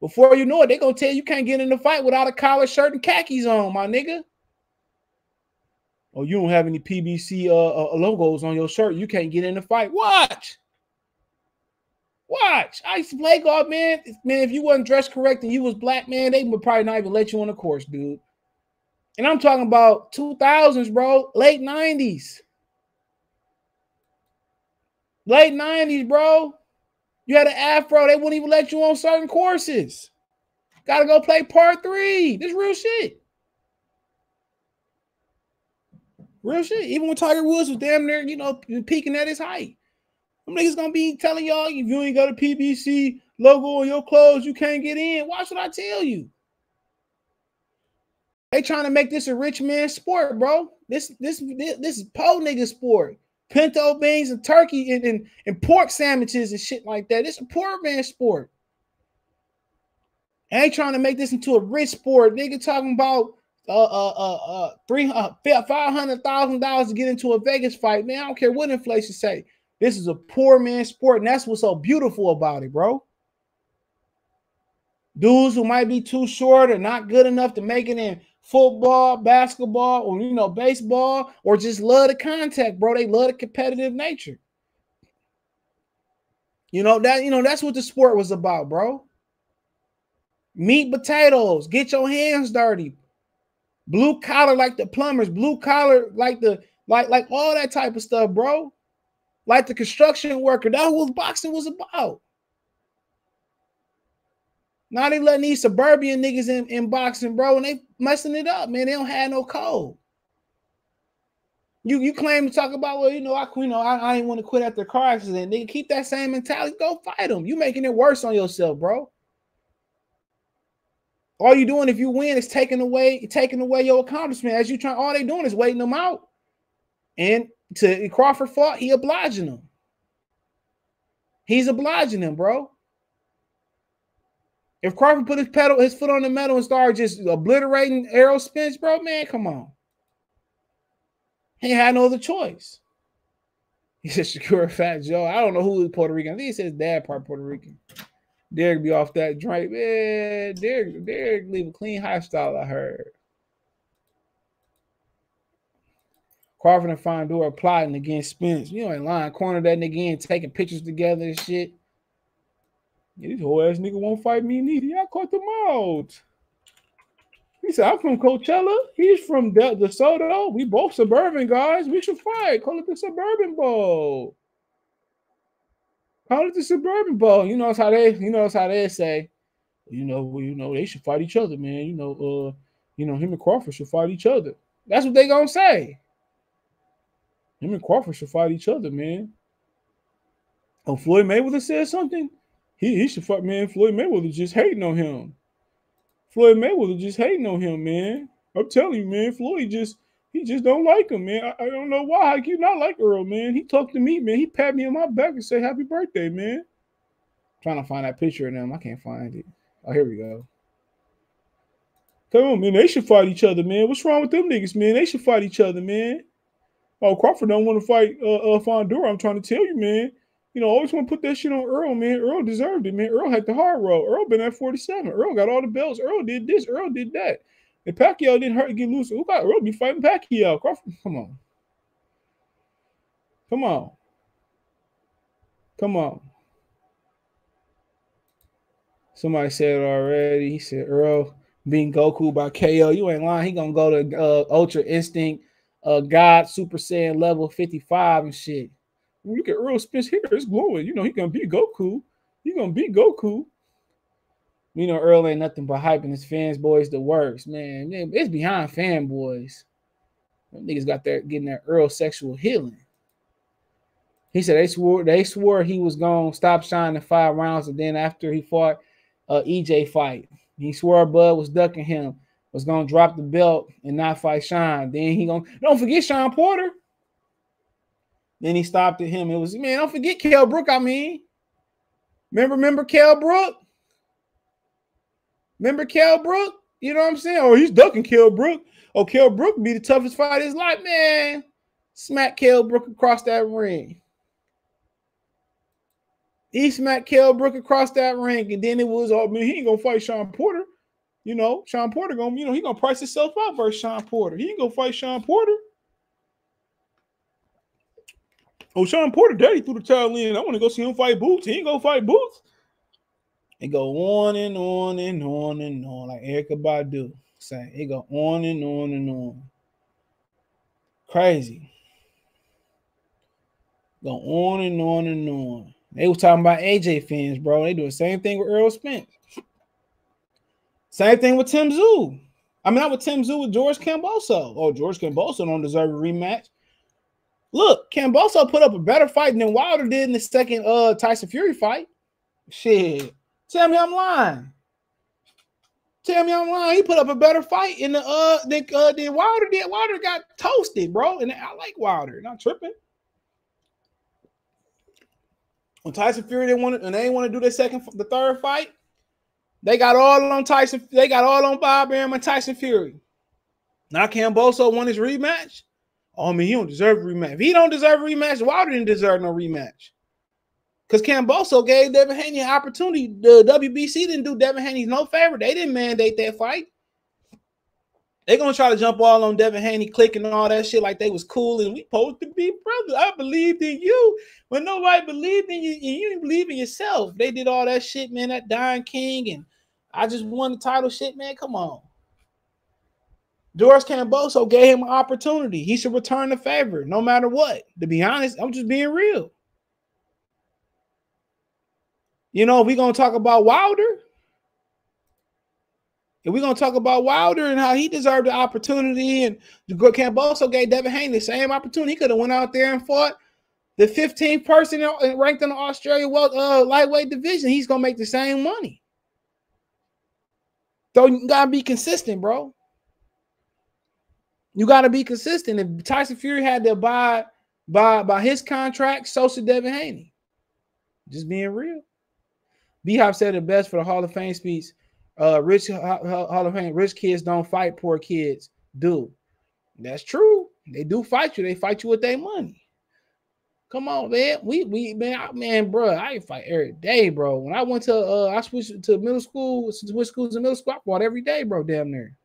Before you know it, they gonna tell you, you can't get in the fight without a collar shirt and khakis on, my nigga oh, you don't have any PBC uh, uh, logos on your shirt, you can't get in the fight. Watch. Watch. I used to play golf, man. Man, if you wasn't dressed correct and you was black, man, they would probably not even let you on the course, dude. And I'm talking about 2000s, bro, late 90s. Late 90s, bro. You had an afro, they wouldn't even let you on certain courses. Gotta go play part three. This real shit. Real shit. Even when Tiger Woods was damn near, you know, peaking at his height. Them niggas gonna be telling y'all if you ain't got a PBC logo on your clothes, you can't get in. Why should I tell you? They trying to make this a rich man sport, bro. This this this, this is po nigga sport. Pinto beans and turkey and, and, and pork sandwiches and shit like that. It's a poor man sport. I ain't trying to make this into a rich sport. Nigga talking about uh, uh, uh, uh, three, uh, five hundred thousand dollars to get into a Vegas fight, man. I don't care what inflation say. This is a poor man's sport, and that's what's so beautiful about it, bro. Dudes who might be too short or not good enough to make it in football, basketball, or you know, baseball, or just love the contact, bro. They love the competitive nature. You know that you know that's what the sport was about, bro. Meat potatoes, get your hands dirty, blue collar like the plumbers, blue collar like the like like all that type of stuff, bro. Like the construction worker. That was boxing was about. Now they letting these suburban niggas in, in boxing, bro, and they messing it up, man. They don't have no code. You you claim to talk about, well, you know, I you know, I, I didn't want to quit after the car accident. Nigga, keep that same mentality. Go fight them. You making it worse on yourself, bro. All you doing if you win is taking away taking away your accomplishment. As you try, all they doing is waiting them out. And to Crawford fought, he obliging them. He's obliging them, bro. If Crawford put his pedal, his foot on the metal and started just obliterating Errol Spence, bro, man, come on. He had no other choice. He said Shakur Fat Joe. I don't know who is Puerto Rican. I think he says dad part Puerto Rican. Derrick be off that drink. Man, Derrick, Derrick leave a clean high style. I heard. Crawford and Fondor plotting against Spence. You ain't lying, corner that nigga in, taking pictures together and shit. Yeah, this whole ass nigga won't fight me neither. Y'all caught them out. He said, I'm from Coachella. He's from De- DeSoto. We both suburban guys. We should fight. Call it the Suburban Bowl. Call it the Suburban Bowl. You know it's how they, you know it's how they say, you know, well, you know, they should fight each other, man. You know, uh, you know, him and Crawford should fight each other. That's what they gonna say. Him and Crawford should fight each other, man. Oh, Floyd Mayweather said something. He, he should fight, man. Floyd Mayweather just hating on him. Floyd Mayweather just hating on him, man. I'm telling you, man. Floyd just he just don't like him, man. I, I don't know why. How you not like Earl, man? He talked to me, man. He pat me on my back and said, "Happy birthday, man." trying to find that picture of them. I can't find it. Oh, here we go. Come on, man. They should fight each other, man. What's wrong with them niggas, man? They should fight each other, man. Oh, Crawford don't want to fight uh, uh Fondor. I'm trying to tell you, man. You know, always want to put that shit on Earl, man. Earl deserved it, man. Earl had the hard road. Earl been at 47. Earl got all the belts. Earl did this. Earl did that. And Pacquiao didn't hurt to get loose. Who got Earl be fighting Pacquiao? Come on. Come on. Come on. Somebody said already. He said Earl being Goku by KO. You ain't lying. He gonna go to uh, Ultra Instinct, uh, God Super Saiyan level 55 and shit. Look at Earl Spence here. It's glowing. You know, he gonna be Goku. He gonna be Goku. You know, Earl ain't nothing but hyping his fans, boys, the works, man. man it's behind fanboys. Them niggas got there getting their Earl sexual healing. He said they swore they swore he was gonna stop shining five rounds, and then after he fought uh EJ fight, he swore Bud was ducking him, was gonna drop the belt and not fight Shawn. Then he gonna don't forget Shawn Porter. Then he stopped at him. It was man, don't forget Kell Brook. I mean, remember, remember Kell Brook? Remember Kell Brook? You know what I'm saying? Oh, he's ducking Kell Brook. Oh, Kell Brook be the toughest fight of his life, man. Smack Kell Brook across that ring. He smacked Kell Brook across that ring, and then it was, oh man, he ain't gonna fight Shawn Porter. You know, Shawn Porter gonna, you know, he gonna price himself out versus Shawn Porter. He ain't gonna fight Shawn Porter. Oh, Sean Porter, daddy threw the towel in. I want to go see him fight Boots. He ain't gonna fight Boots. It go on and on and on and on, like Erykah Badu saying. It go on and on and on. Crazy. Go on and on and on. They was talking about AJ fans, bro. They do the same thing with Earl Spence. Same thing with Tim Tszyu. I mean, not with Tim Tszyu, with George Kambosos. Oh, George Kambosos don't deserve a rematch. Look, Kambosos put up a better fight than Wilder did in the second uh Tyson Fury fight. Shit. Tell me I'm lying. Tell me I'm lying. He put up a better fight in the uh than uh than Wilder did. Wilder got toasted, bro. And I like Wilder. Not tripping. When Tyson Fury didn't want to, and they didn't want to do the second, the third fight, they got all on Tyson. They got all on Bob Arum and Tyson Fury. Now Kambosos won his rematch. Oh, I he don't deserve a rematch. If he don't deserve a rematch, Wilder didn't deserve no rematch. Because Kambosos gave Devin Haney an opportunity. The WBC didn't do Devin Haney no favor. They didn't mandate that fight. They're gonna try to jump all on Devin Haney, clicking and all that shit like they was cool and we supposed to be brothers. I believed in you when nobody believed in you and you didn't believe in yourself. They did all that shit, man. That Don King and I just won the title shit, man. Come on. Doris Kambosos gave him an opportunity. He should return the favor no matter what. To be honest, I'm just being real. You know, we're gonna talk about Wilder. And we're gonna talk about Wilder and how he deserved the opportunity, and Kambosos gave Devin Haney the same opportunity, he could have went out there and fought the 15th person ranked in the Australia world uh, lightweight division. He's gonna make the same money. So you gotta be consistent, bro. You gotta be consistent. If Tyson Fury had to abide by by his contract, so should Devin Haney. Just being real. B Hop said it best for the Hall of Fame speech. Uh, rich Hall of Fame, rich kids don't fight poor kids. Do that's true. They do fight you. They fight you with their money. Come on, man. We we man, I, man, bro. I fight every day, bro. When I went to uh, I switched to middle school, switched schools in middle school. I fought every day, bro. Damn near.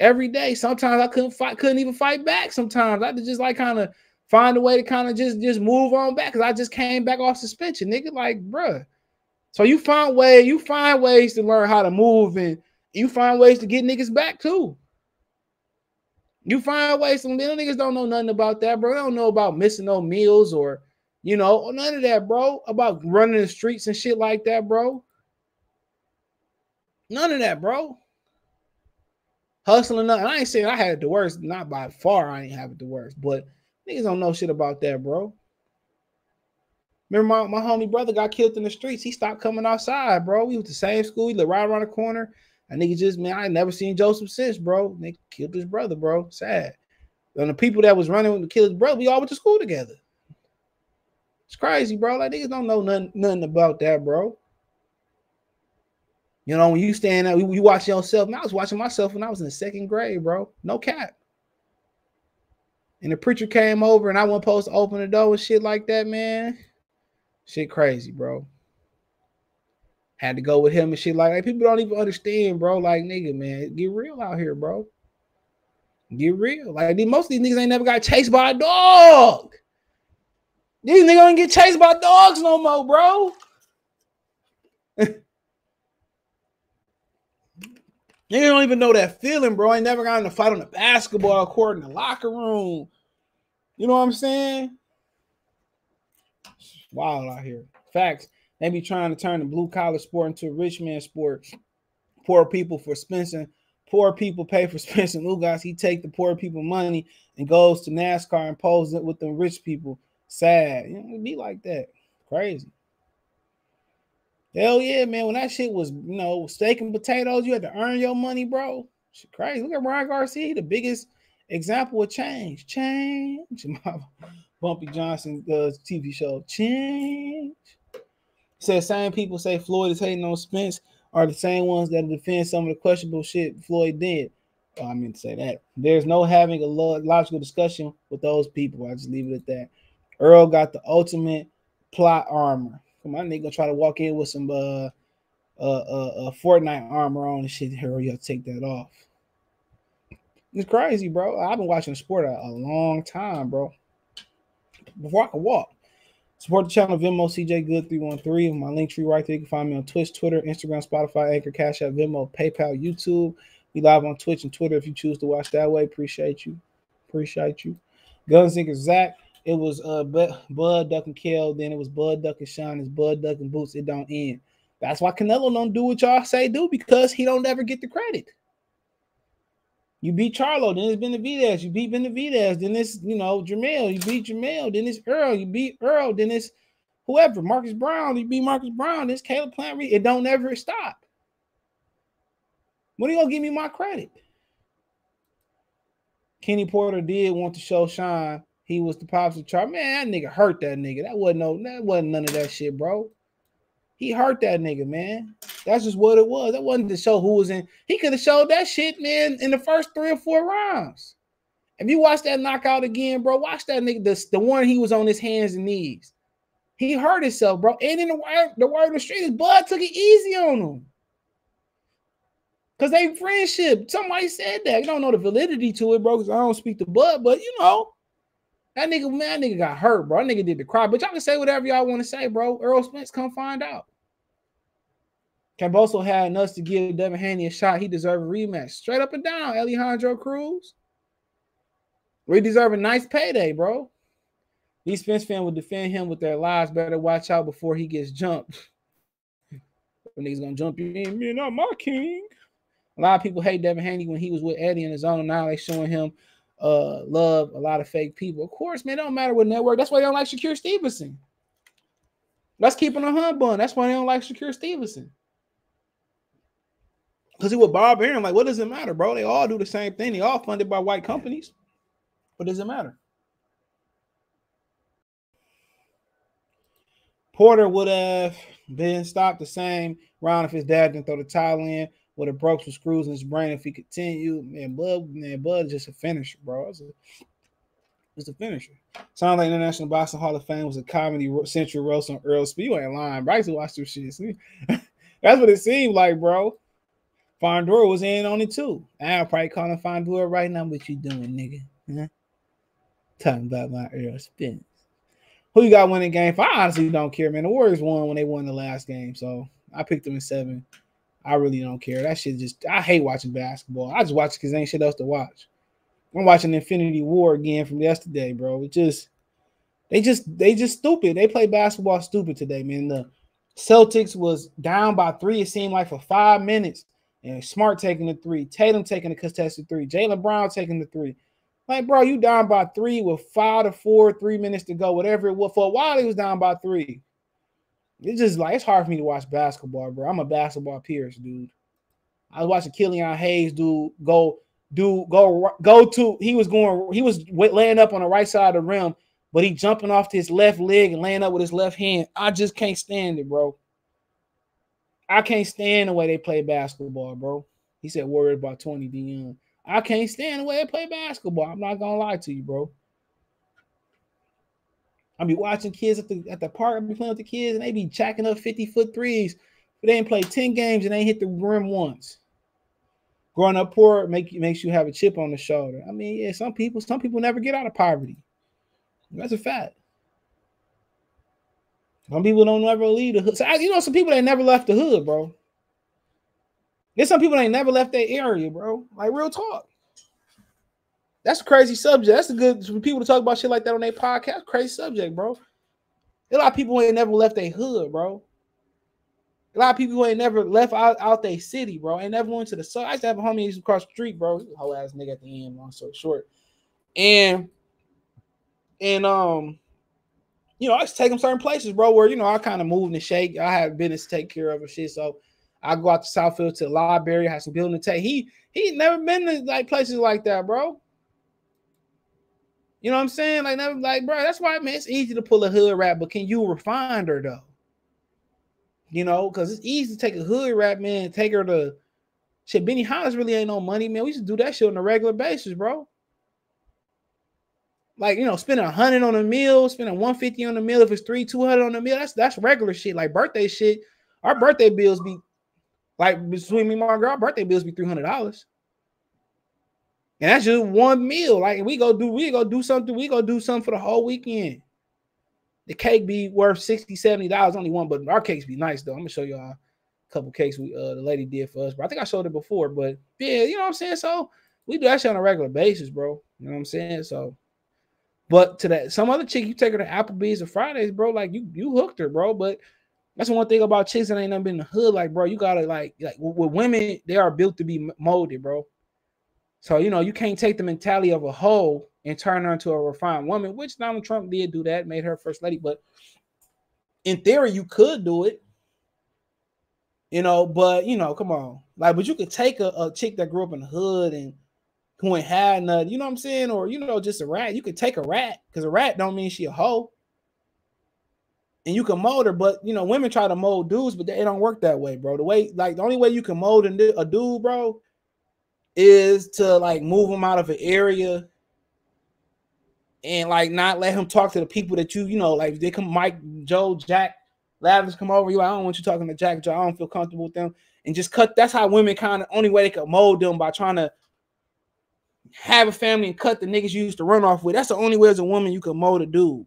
every day. Sometimes I couldn't fight, couldn't even fight back. Sometimes I to just like kind of find a way to kind of just just move on back because I just came back off suspension, nigga. Like, bruh. So you find way, you find ways to learn how to move and you find ways to get niggas back too. You find ways. Some little niggas don't know nothing about that, bro. They don't know about missing no meals or, you know, none of that, bro. About running the streets and shit like that, bro. None of that, bro. Hustling, nothing. I ain't saying I had it the worst. Not by far, I ain't have it the worst. But niggas don't know shit about that, bro. Remember, my, my homie brother got killed in the streets. He stopped coming outside, bro. We was the same school. He lived right around the corner. And nigga just, man, I never seen Joseph since, bro. They killed his brother, bro. Sad. And the people that was running to kill his brother, we all went to school together. It's crazy, bro. Like niggas don't know nothing, nothing about that, bro. You know, when you stand out, you watch yourself. And I was watching myself when I was in the second grade, bro. No cap. And the preacher came over and I wasn't supposed to open the door and shit like that, man. Shit crazy, bro. Had to go with him and shit like, like people don't even understand, bro. Like, nigga, man, get real out here, bro. Get real. Like most of these niggas ain't never got chased by a dog. These niggas don't get chased by dogs no more, bro. You don't even know that feeling, bro. I ain't never got in a fight on the basketball court in the locker room. You know what I'm saying? Wild out here. Facts. They be trying to turn the blue collar sport into a rich man sport. Poor people for Spencer. Poor people pay for Spencer Lugas. He take the poor people money and goes to NASCAR and pose it with the rich people. Sad. You know, it be like that. Crazy. Hell yeah, man. When that shit was, you know, steak and potatoes, you had to earn your money, bro. Shit crazy. Look at Ryan Garcia, the biggest example of change. Change. Bumpy Johnson does TV show. Change. Says same people say Floyd is hating on Spence are the same ones that defend some of the questionable shit Floyd did. Oh, I mean to say that. There's no having a logical discussion with those people. I just leave it at that. Earl got the ultimate plot armor. Come on, nigga, try to walk in with some uh uh uh, uh Fortnite armor on and shit. Here, you take that off. It's crazy, bro. I've been watching sport a, a long time, bro. Before I could walk. Support the channel Venmo CJ Good 313. My link tree right there. You can find me on Twitch, Twitter, Instagram, Spotify, Anchor, Cash App, Venmo, PayPal, YouTube. We live on Twitch and Twitter if you choose to watch that way. Appreciate you. Appreciate you. Gunzinger Zach. It was uh Bud Duck and Kell. Then it was Bud Duck and Shawn. It's Bud Duck and Boots. It don't end. That's why Canelo don't do what y'all say do because he don't ever get the credit. You beat Charlo, then it's Benavidez. You beat Benavidez, then it's you know Jermell. You beat Jermell, then it's Earl. You beat Earl, then it's whoever. Marcus Browne. You beat Marcus Browne. It's Caleb Plant. It don't ever stop. When are you gonna give me my credit? Kenny Porter did want to show Shawn he was the pops of Char. Man, that nigga hurt that nigga. That wasn't no, that wasn't none of that shit, bro. He hurt that nigga, man. That's just what it was. That wasn't to show who was in. He could have showed that shit, man, in the first three or four rounds. If you watch that knockout again, bro, watch that nigga. The, the one he was on his hands and knees. He hurt himself, bro. And in the word, the word of the street, his blood took it easy on him. Cause they friendship. Somebody said that. You don't know the validity to it, bro. Because I don't speak to blood, but you know, that nigga, man, that nigga got hurt, bro. That nigga did the cry. But y'all can say whatever y'all want to say, bro. Earl Spence, come find out. Kambosos had nuts to give Devin Haney a shot. He deserved a rematch. Straight up and down, Alejandro Cruz. We deserve a nice payday, bro. These Spence fans will defend him with their lives. Better watch out before he gets jumped. when niggas gonna jump you in, man, not my king. A lot of people hate Devin Haney when he was with Eddie in his own. Now they showing him uh love a lot of fake people. Of course, man, it don't matter what network. That's why they don't like Shakur Stevenson. Let's keep it a hunt bun. That's why they don't like Shakur Stevenson. Because he was Bob Arum. Like, what does it matter, bro? They all do the same thing. They all funded by white companies. What does it matter? Porter would have been stopped the same round if his dad didn't throw the towel in. Would have broke some screws in his brain if he continued. Man, Bud, man, Bud just a finisher, bro. It's a, it's a finisher. Sounds like International Boxing Hall of Fame was a comedy central roast on Earl Speed. You ain't lying. Bryce watched this shit. That's what it seemed like, bro. Fundora was in on it too. I'll probably call him Fundora right now. What you doing, nigga? Huh? Talking about my Earl Spence. Who you got winning game? I honestly don't care, man. The Warriors won when they won the last game, so I picked them in seven. I really don't care. That shit just I hate watching basketball. I just watch because ain't shit else to watch. I'm watching Infinity War again from yesterday, bro. It just they just they just stupid. They play basketball stupid today, man. The Celtics was down by three. It seemed like for five minutes, and Smart taking the three, Tatum taking the contested three, Jaylen Brown taking the three. Like, bro, you down by three with five to four, three minutes to go, whatever it was. For a while, he was down by three. It's just like it's hard for me to watch basketball, bro. I'm a basketball pierce, dude. I was watching Killian Hayes do go do go go to. He was going. He was laying up on the right side of the rim, but he jumping off his left leg and laying up with his left hand. I just can't stand it, bro. I can't stand the way they play basketball, bro. He said worried about 20 Dion. I can't stand the way they play basketball. I'm not gonna lie to you, bro. I be watching kids at the at the park. I be playing with the kids, and they be jacking up 50 foot threes. But they ain't played 10 games and they hit the rim once. Growing up poor make makes you have a chip on the shoulder. I mean, yeah, some people, some people never get out of poverty. That's a fact. Some people don't ever leave the hood. So, you know, some people they never left the hood, bro. There's some people that never left that area, bro. Like real talk. That's a crazy subject. That's a good for people to talk about shit like that on their podcast. Crazy subject, bro. A lot of people ain't never left their hood, bro. A lot of people ain't never left out, out their city, bro. Ain't never went to the side. I used to have a homie across the street, bro. Whole ass nigga at the end, long story short. And and um, you know, I to take them certain places, bro, where you know I kind of move and shake. I have business to take care of and shit. So I go out to Southfield to the library, have some building to take. He he never been to like places like that, bro. You know what I'm saying? Like never like, bro. That's why man, it's easy to pull a hood rap, but can you refine her though? You know, because it's easy to take a hood rap, man, take her to shit. Benny Hollis really ain't no money, man. We used to do that shit on a regular basis, bro. Like you know, spending a hundred on a meal, spending one fifty on a meal. If it's three, two hundred on a meal, that's that's regular shit. Like birthday shit. Our birthday bills be like between me and my girl, birthday bills be three hundred dollars, and that's just one meal. Like we go do, we go do something. We go do something for the whole weekend. The cake be worth 60 70 dollars, only one, but our cakes be nice though. I'm gonna show y'all a couple cakes we uh the lady did for us, but I think I showed it before. But yeah, you know what I'm saying. So we do that shit on a regular basis, bro. You know what I'm saying? So, but to that some other chick, you take her to Applebee's or Fridays, bro. Like you you hooked her, bro. But that's one thing about chicks that ain't never been in the hood. Like, bro, you gotta like like with women, they are built to be molded, bro. So you know you can't take the mentality of a hoe and turn her into a refined woman, which Donald Trump did do that, made her first lady. But in theory, you could do it. You know, but you know, come on, like, but you could take a, a chick that grew up in the hood and who ain't had nothing, you know what I'm saying, or you know, just a rat. You could take a rat because a rat don't mean she a hoe and you can mold her, but you know, women try to mold dudes, but they don't work that way, bro. The way, like, the only way you can mold a dude, bro, is to like move him out of an area and like not let him talk to the people that you, you know, like they come, Mike, Joe, Jack, Lavish come over you. I don't want you talking to Jack, Joe. I don't feel comfortable with them, and just cut. That's how women kind of only way they can mold them by trying to have a family and cut the niggas you used to run off with. That's the only way as a woman you can mold a dude.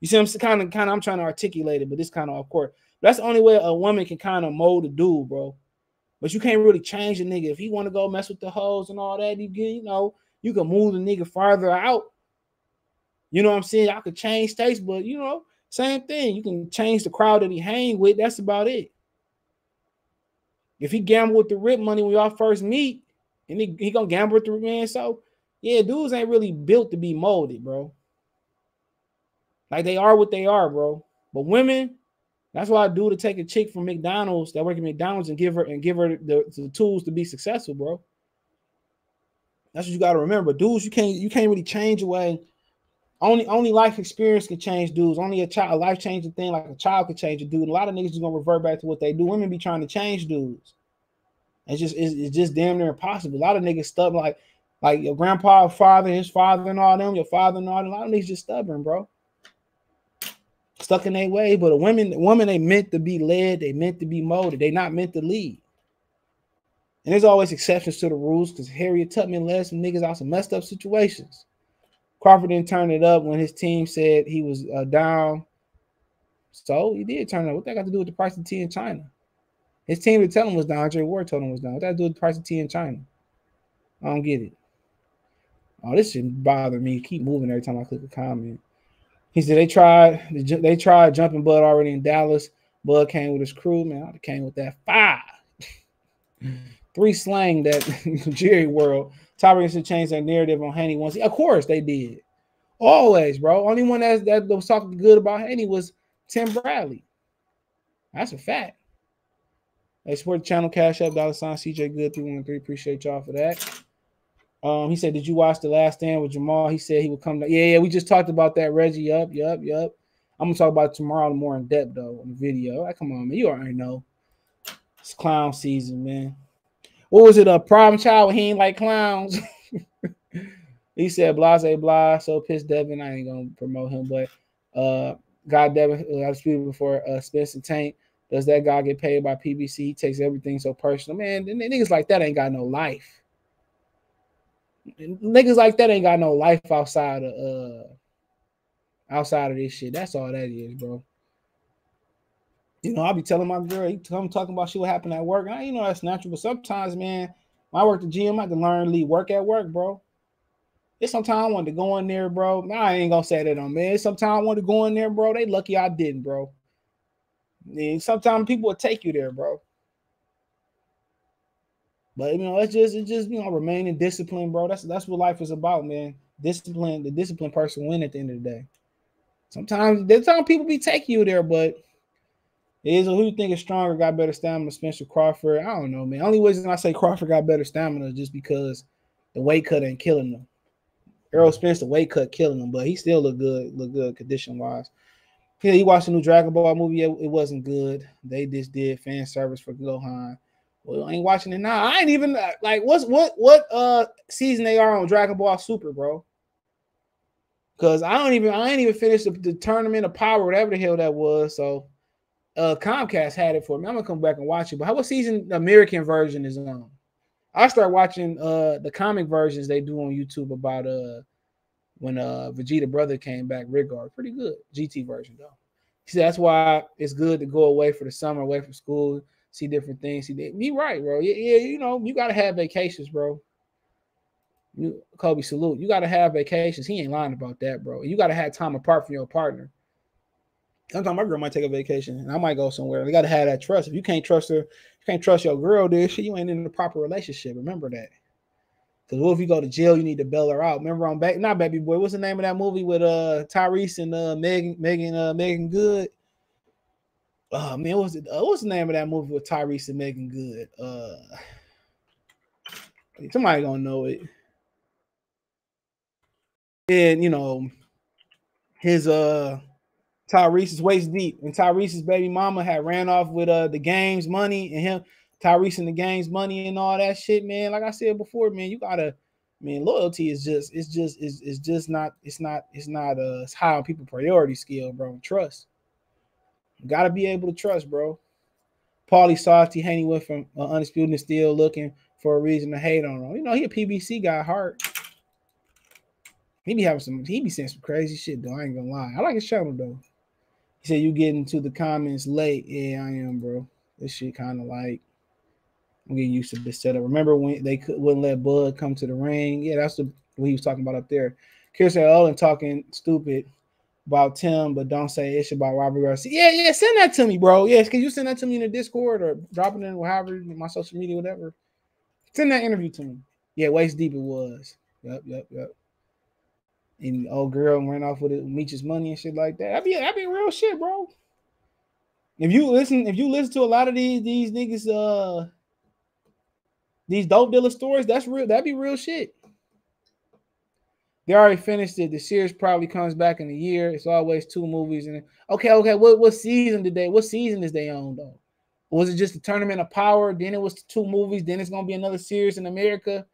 You see, I'm kind of kind of I'm trying to articulate it, but this kind of off court. That's the only way a woman can kind of mold a dude, bro. But you can't really change a nigga if he want to go mess with the hoes and all that. You get, you know, you can move the nigga farther out. You know what I'm saying? I could change states, but you know, same thing. You can change the crowd that he hang with. That's about it. If he gamble with the rip money when y'all first meet, and he, he gonna gamble the man. So yeah, dudes ain't really built to be molded, bro. Like they are what they are, bro. But women, that's what I do to take a chick from McDonald's that work at McDonald's and give her and give her the, the tools to be successful, bro. That's what you got to remember. Dudes, you can't you can't really change away. Only only life experience can change dudes. Only a child, a life changing thing like a child can change a dude. A lot of niggas is gonna revert back to what they do. Women be trying to change dudes. It's just it's, it's just damn near impossible. A lot of niggas stubborn, like like your grandpa, father, his father, and all them. Your father and all them. A lot of niggas just stubborn, bro stuck in their way. But a women, women, they meant to be led, they meant to be molded, they not meant to lead. And there's always exceptions to the rules because Harriet Tubman led some niggas out some messed up situations. Crawford didn't turn it up when his team said he was uh, down. So he did turn it up. What that got to do with the price of tea in China? His team to tell him was down. Andre Ward told him was down. What that do with the price of tea in China? I don't get it. Oh, this shouldn't bother me. Keep moving every time I click a comment. He said they tried they tried jumping Bud already in Dallas. Bud came with his crew, man. I came with that five. Three slang that Jerry World. Tyrese to change their narrative on Haney once. Of course they did. Always, bro. Only one that, that was talking good about Haney was Tim Bradley. That's a fact. Hey, support the channel, cash up, dollar sign CJ Good 313. Appreciate y'all for that. Um, he said, Did you watch the last stand with Jamal? He said he would come down. Yeah, yeah, we just talked about that, Reggie. Yup, yup, yup. I'm gonna talk about tomorrow more in depth though on the video. Like, come on, man. You already know. It's clown season, man. What was it? A problem child? He ain't like clowns. he said blase blah. So pissed Devin. I ain't gonna promote him, but uh God Devin, I speaking before uh Spencer Tank. Does that guy get paid by PBC? He takes everything so personal. Man, niggas like that ain't got no life niggas like that ain't got no life outside of uh outside of this shit. That's all that is, bro. You know, I'll be telling my girl, he come talking about shit what happened at work. I you know that's natural, but sometimes, man, when I work the gym, I can learn lead work at work, bro. It's sometimes I want to go in there, bro. Nah, I ain't gonna say that on man. Sometimes I want to go in there, bro. They lucky I didn't, bro. And sometimes people will take you there, bro. But you know, it's just it's just you know remaining disciplined, bro. That's that's what life is about, man. Discipline, the disciplined person win at the end of the day. Sometimes there's time people be taking you there, but it is who you think is stronger, got better stamina, Spencer Crawford. I don't know, man. Only reason I say Crawford got better stamina is just because the weight cut ain't killing them. Errol Spence, the weight cut killing him, but he still look good, look good condition wise. Yeah, you watched the new Dragon Ball movie. It, it wasn't good. They just did fan service for Gohan. Well, I ain't watching it now. I ain't even uh, like what's what what uh season they are on Dragon Ball Super, bro. Cause I don't even I ain't even finished the, the tournament of power, whatever the hell that was. So uh Comcast had it for me. I'm gonna come back and watch it. But how what season the American version is on? I start watching uh the comic versions they do on YouTube about uh when uh Vegeta brother came back, Rigard. Pretty good. GT version though. He said that's why it's good to go away for the summer, away from school see different things. See, me right, bro. Yeah, yeah, you know, you gotta have vacations, bro. You Kobe, salute. You gotta have vacations. He ain't lying about that, bro. You gotta have time apart from your partner. Sometimes my girl might take a vacation and I might go somewhere. You gotta have that trust. If you can't trust her, you can't trust your girl, dude. You ain't in the proper relationship. Remember that. Because what if you go to jail, you need to bail her out. Remember on back, not baby boy. What's the name of that movie with uh Tyrese and uh Megan Megan uh Meagan Good? uh man, what was it? Uh, what's the name of that movie with Tyrese and Meagan Good? Uh somebody gonna know it. And you know, his uh Tyrese's waist deep, and Tyrese's baby mama had ran off with uh the game's money and him, Tyrese and the game's money and all that shit, man. Like I said before, man, you gotta man, loyalty is just it's just it's, it's just not it's not it's not uh it's high on people priority scale, bro. Trust. Got to be able to trust, bro. Paulie Softy Haney went from uh, undisputed and still looking for a reason to hate on him. You know, he a PBC guy, heart. He be having some, he be saying some crazy shit though. I ain't gonna lie. I like his channel though. He said you get into the comments late. Yeah, I am, bro. This shit kind of like I'm getting used to this setup. Remember when they could, wouldn't let Bud come to the ring? Yeah, that's the what he was talking about up there. Kirsten Owen talking stupid about Tim, but don't say it's about Robert Garcia. Yeah, yeah, send that to me, bro. Yes, can you send that to me in the Discord or drop it in however my social media, whatever. Send that interview to me. Yeah, waist deep it was. Yep, yep, yep. And old girl ran off with it, Meech's money and shit like that. That'd be that'd be real shit, bro. If you listen, if you listen to a lot of these these niggas, uh, these dope dealer stories, that's real. That'd be real shit. They already finished it. The series probably comes back in a year. It's always two movies. And okay, okay, what what season did they? What season is they on though? Was it just the tournament of power? Then it was two movies. Then it's gonna be another series in America.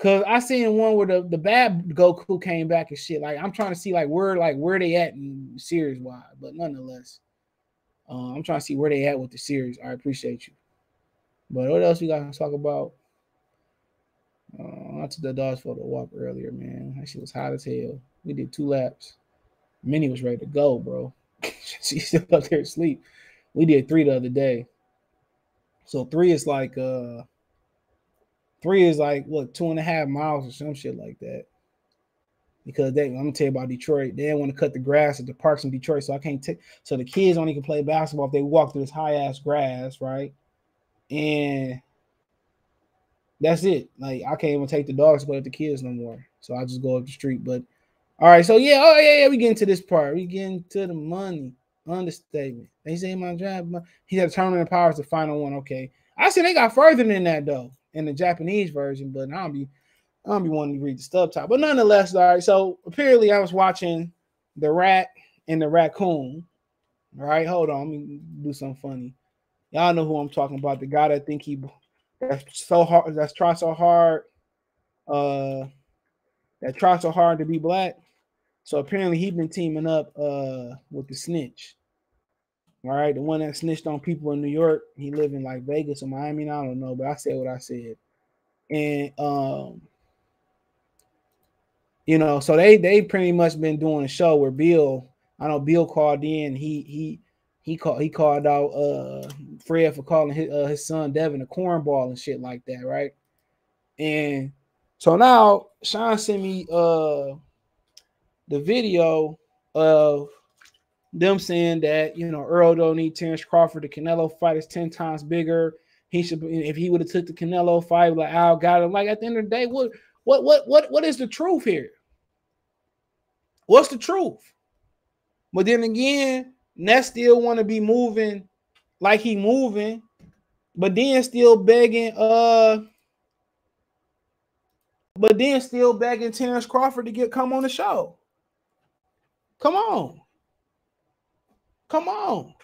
Cause I seen one where the, the bad Goku came back and shit. Like I'm trying to see like where like where they at in series wise, but nonetheless, uh, I'm trying to see where they at with the series. I appreciate you. But what else we got to talk about? Uh, I took the dogs for the walk earlier, man. Shit was hot as hell. We did two laps. Minnie was ready to go, bro. She's still up there asleep. We did three the other day. So three is like uh three is like what two and a half miles or some shit like that. Because they I'm gonna tell you about Detroit. They didn't want to cut the grass at the parks in Detroit, so I can't take so the kids only can play basketball if they walk through this high ass grass, right? And that's it. Like I can't even take the dogs to go with the kids no more. So I just go up the street. But all right, so yeah, oh yeah, yeah, we get into this part. We get into the money. Understatement. They say my job. He had a tournament powers the final one. Okay. I said they got further than that though in the Japanese version, but I don't be I don't be wanting to read the subtitle. But nonetheless, all right. So apparently I was watching the rat and the raccoon. All right, hold on. Let me do something funny. Y'all know who I'm talking about. The guy that think he that's so hard that's try so hard uh that try so hard to be black. So apparently he been teaming up uh with the snitch. All right, the one that snitched on people in New York. He live in like Vegas or Miami. I don't know, but I said what I said. And um, you know, so they they pretty much been doing a show where Bill, I know Bill called in. He he he called he called out uh Fred for calling his uh, his son Devin a cornball and shit like that, right? And so now Sean sent me uh the video of them saying that you know Earl don't need Terence Crawford. The Canelo fight is ten times bigger. He should if he would have took the Canelo fight, like Al got him. Like at the end of the day, what what what what what is the truth here? What's the truth? But then again, Ness still want to be moving like he moving, but then still begging uh but then still begging Terence Crawford to get come on the show. Come on. Come on.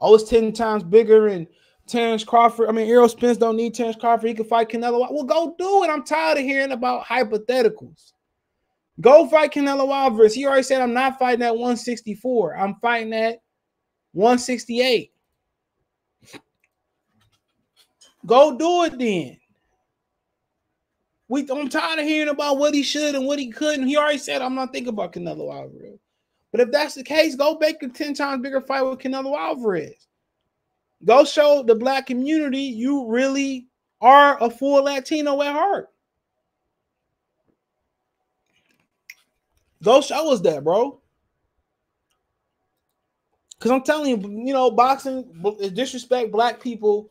Oh, it's 10 times bigger and Terence Crawford. I mean, Errol Spence don't need Terence Crawford. He can fight Canelo. Well, go do it. I'm tired of hearing about hypotheticals. Go fight Canelo Alvarez. He already said I'm not fighting at 164. I'm fighting at 168. Go do it then. We I'm tired of hearing about what he should and what he couldn't. He already said I'm not thinking about Canelo Alvarez. But if that's the case, go make a 10 times bigger fight with Canelo Alvarez. Go show the black community you really are a full Latino at heart. Go show us that, bro. Because I'm telling you, you know, boxing disrespect black people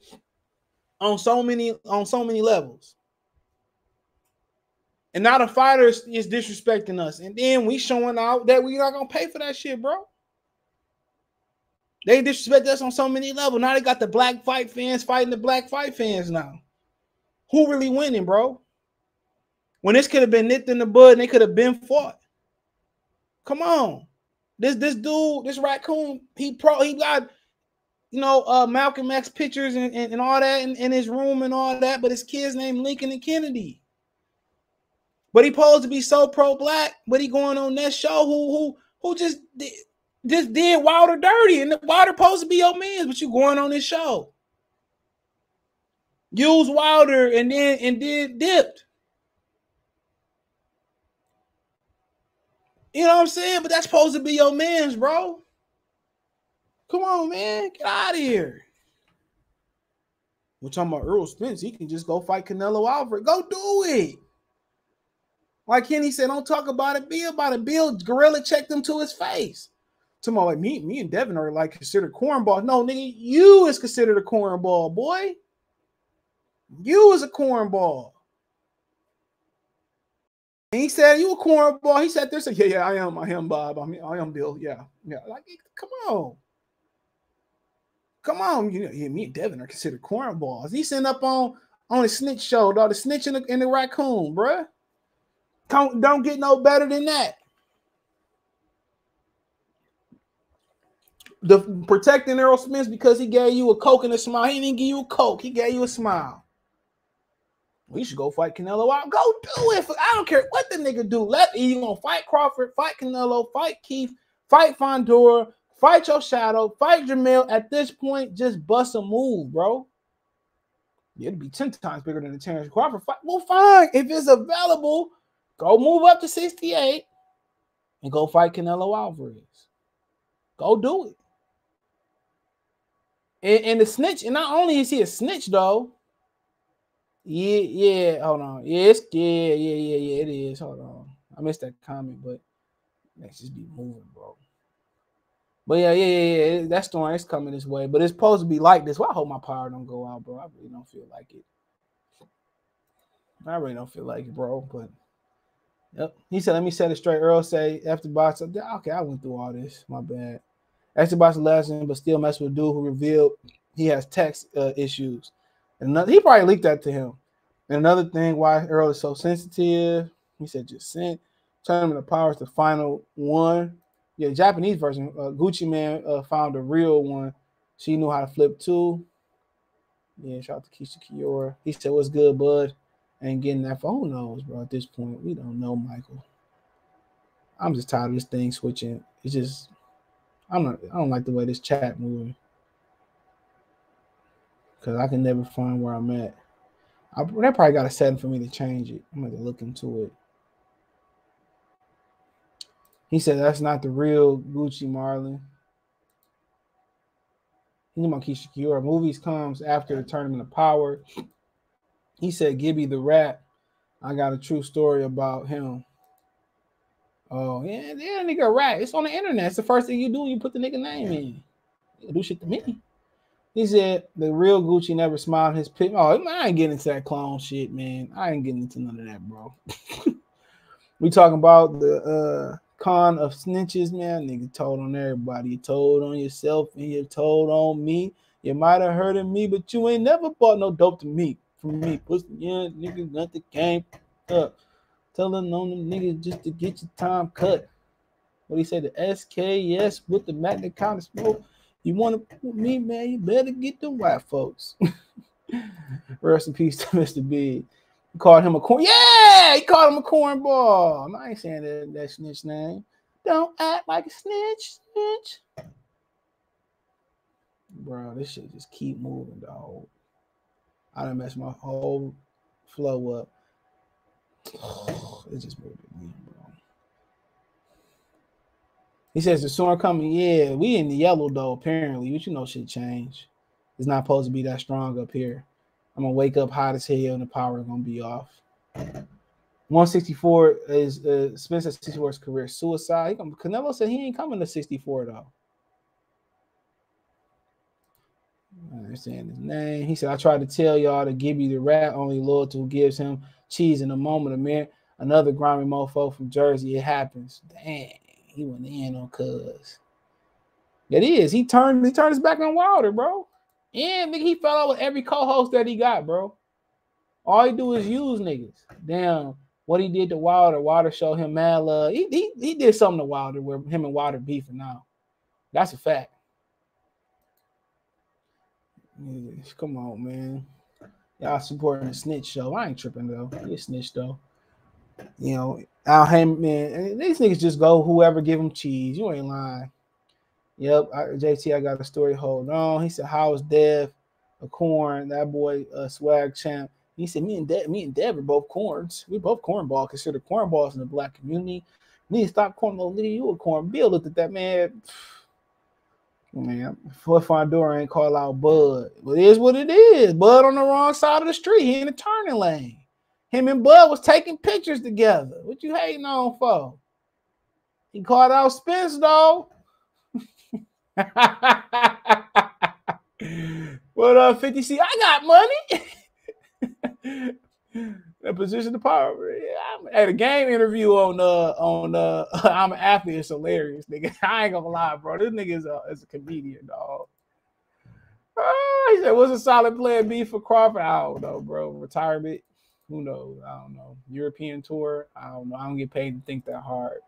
on so many on so many levels. And now the fighters is disrespecting us. And then we showing out that we're not gonna pay for that shit, bro. They disrespect us on so many levels. Now they got the black fight fans fighting the black fight fans now. Who really winning, bro? When this could have been nipped in the bud and they could have been fought. Come on. This this dude, this raccoon, he pro he got you know uh Malcolm X pictures and, and, and all that in, in his room and all that, but his kids named Lincoln and Kennedy. But he posed to be so pro-black, but he going on that show who who who just did, just did Wilder dirty, and Wilder supposed to be your man, but you going on this show. Use Wilder and then and did dipped. You know what I'm saying? But that's supposed to be your man's, bro. Come on, man. Get out of here. We're talking about Earl Spence. He can just go fight Canelo Alvarez. Go do it. Like Kenny said, don't talk about it. Be about it. Bill Gorilla checked him to his face. Tomorrow, like me, me and Devin are like considered cornball. No, nigga, you is considered a cornball, boy. You is a cornball. And he said, "You a cornball?" He said, "There's a yeah, yeah, I am, I am Bob. I mean, I am Bill. Yeah, yeah. Like, come on, come on. You know, yeah, me and Devin are considered cornballs. He's sitting up on on a snitch show, dog. The snitch in the, the raccoon, bruh. Don't, don't get no better than that. The protecting Errol Spence because he gave you a coke and a smile. He didn't give you a coke. He gave you a smile. We should go fight Canelo out. Go do it. I don't care what the nigga do. Let you gonna fight Crawford, fight Canelo, fight Keith, fight Fundora, fight your shadow, fight Jamel. At this point, just bust a move, bro. It'd be 10 times bigger than the Terence Crawford fight. Well, fine. If it's available, go move up to 68 and go fight Canelo Alvarez. Go do it. And, and the snitch, and not only is he a snitch, though. Yeah, yeah, hold on. Yeah, it's, yeah, yeah, yeah, yeah, it is. Hold on. I missed that comment, but let's just be moving, bro. But yeah, yeah, yeah, yeah. That storm is coming this way, but it's supposed to be like this. Well, I hope my power don't go out, bro. I really don't feel like it. I really don't feel like it, bro. But yep. He said, let me set it straight. Earl say after box. Okay, I went through all this. My bad. After box lesson, but still mess with dude who revealed he has text uh, issues. And another, he probably leaked that to him. And another thing why Earl is so sensitive, he said just sent Tournament of Power is the final one yeah, Japanese version. Uh, Gucci Mane uh, found a real one. She knew how to flip too. Yeah, shout out to Keyshia Ka'oir. He said, "What's good, bud?" And getting that phone knows, bro. At this point, we don't know Michael. I'm just tired of this thing switching. It's just, I'm not. I don't like the way this chat moving because I can never find where I'm at. I, probably got a setting for me to change it. I'm gonna look into it. He said that's not the real Gucci Marlon. He's about Keyshia Ka'oir. Movies comes after the tournament of power. He said Gibby the rat. I got a true story about him. Oh, yeah, yeah, nigga rat. It's on the internet. It's the first thing you do. You put the nigga name in. You do shit to me. He said the real Gucci never smiled his pit. Oh, I ain't getting into that clown shit, man. I ain't getting into none of that, bro. we talking about the uh con of snitches, man. Nigga told on everybody. You told on yourself and you told on me. You might have heard of me, but you ain't never bought no dope to me from me. Pussy, yeah, nigga got the game up. Telling on them niggas just to get your time cut. What he said, the SKS with the magnet kind of smoke. You want to put me, man? You better get the white folks. Rest in peace to Mr. B. He called him a corn. Yeah, he called him a cornball. I ain't saying that, that snitch name. Don't act like a snitch, snitch. Bro, this shit just keep moving, dog. I done messed my whole flow up. it just bro. He says the storm coming. Yeah, we in the yellow though, apparently. But you know shit change. It's not supposed to be that strong up here. I'm gonna wake up hot as hell and the power is gonna be off. 164 is uh, Spencer 64's career suicide. Canelo said he ain't coming to 64 though. I understand his name. He said, I tried to tell y'all to give you the rat, only loyalty gives him cheese in a moment of man. Another grimy mofo from Jersey. It happens. Dang, he went in on cuz. It is. He turned he turned his back on Wilder, bro. And nigga, he fell out with every co-host that he got, bro. All he do is use niggas. Damn, what he did to Wilder, Wilder showed him mad love. He, he, he did something to Wilder where him and Wilder beefing now. That's a fact. Come on, man. Y'all supporting a snitch show. I ain't tripping though. He a snitch though. You know, Al Haymon, eh, these niggas just go whoever give them cheese. You ain't lying. Yep, I, JT, I got a story. Hold on. He said, "How is Dev a corn? That boy, a swag champ." He said, "Me and Dev, me and Dev are both corns. We both cornball. Considered cornballs in the black community. Need to stop calling little. You a corn." Bill looked at that man. Man, Foot Fundora ain't call out Bud, but it is what it is. Bud on the wrong side of the street. He in the turning lane. Him and Bud was taking pictures together. What you hating on for? He called out Spence though. what up, 50 C? I got money. that position of power. I'm at a game interview on uh on uh I'm an athlete. It's hilarious, nigga. I ain't gonna lie, bro. This nigga is a, is a comedian, dog. Uh, he said, "What's a solid plan B for Crawford?" I don't know, bro. Retirement? Who knows? I don't know. European tour? I don't know. I don't get paid to think that hard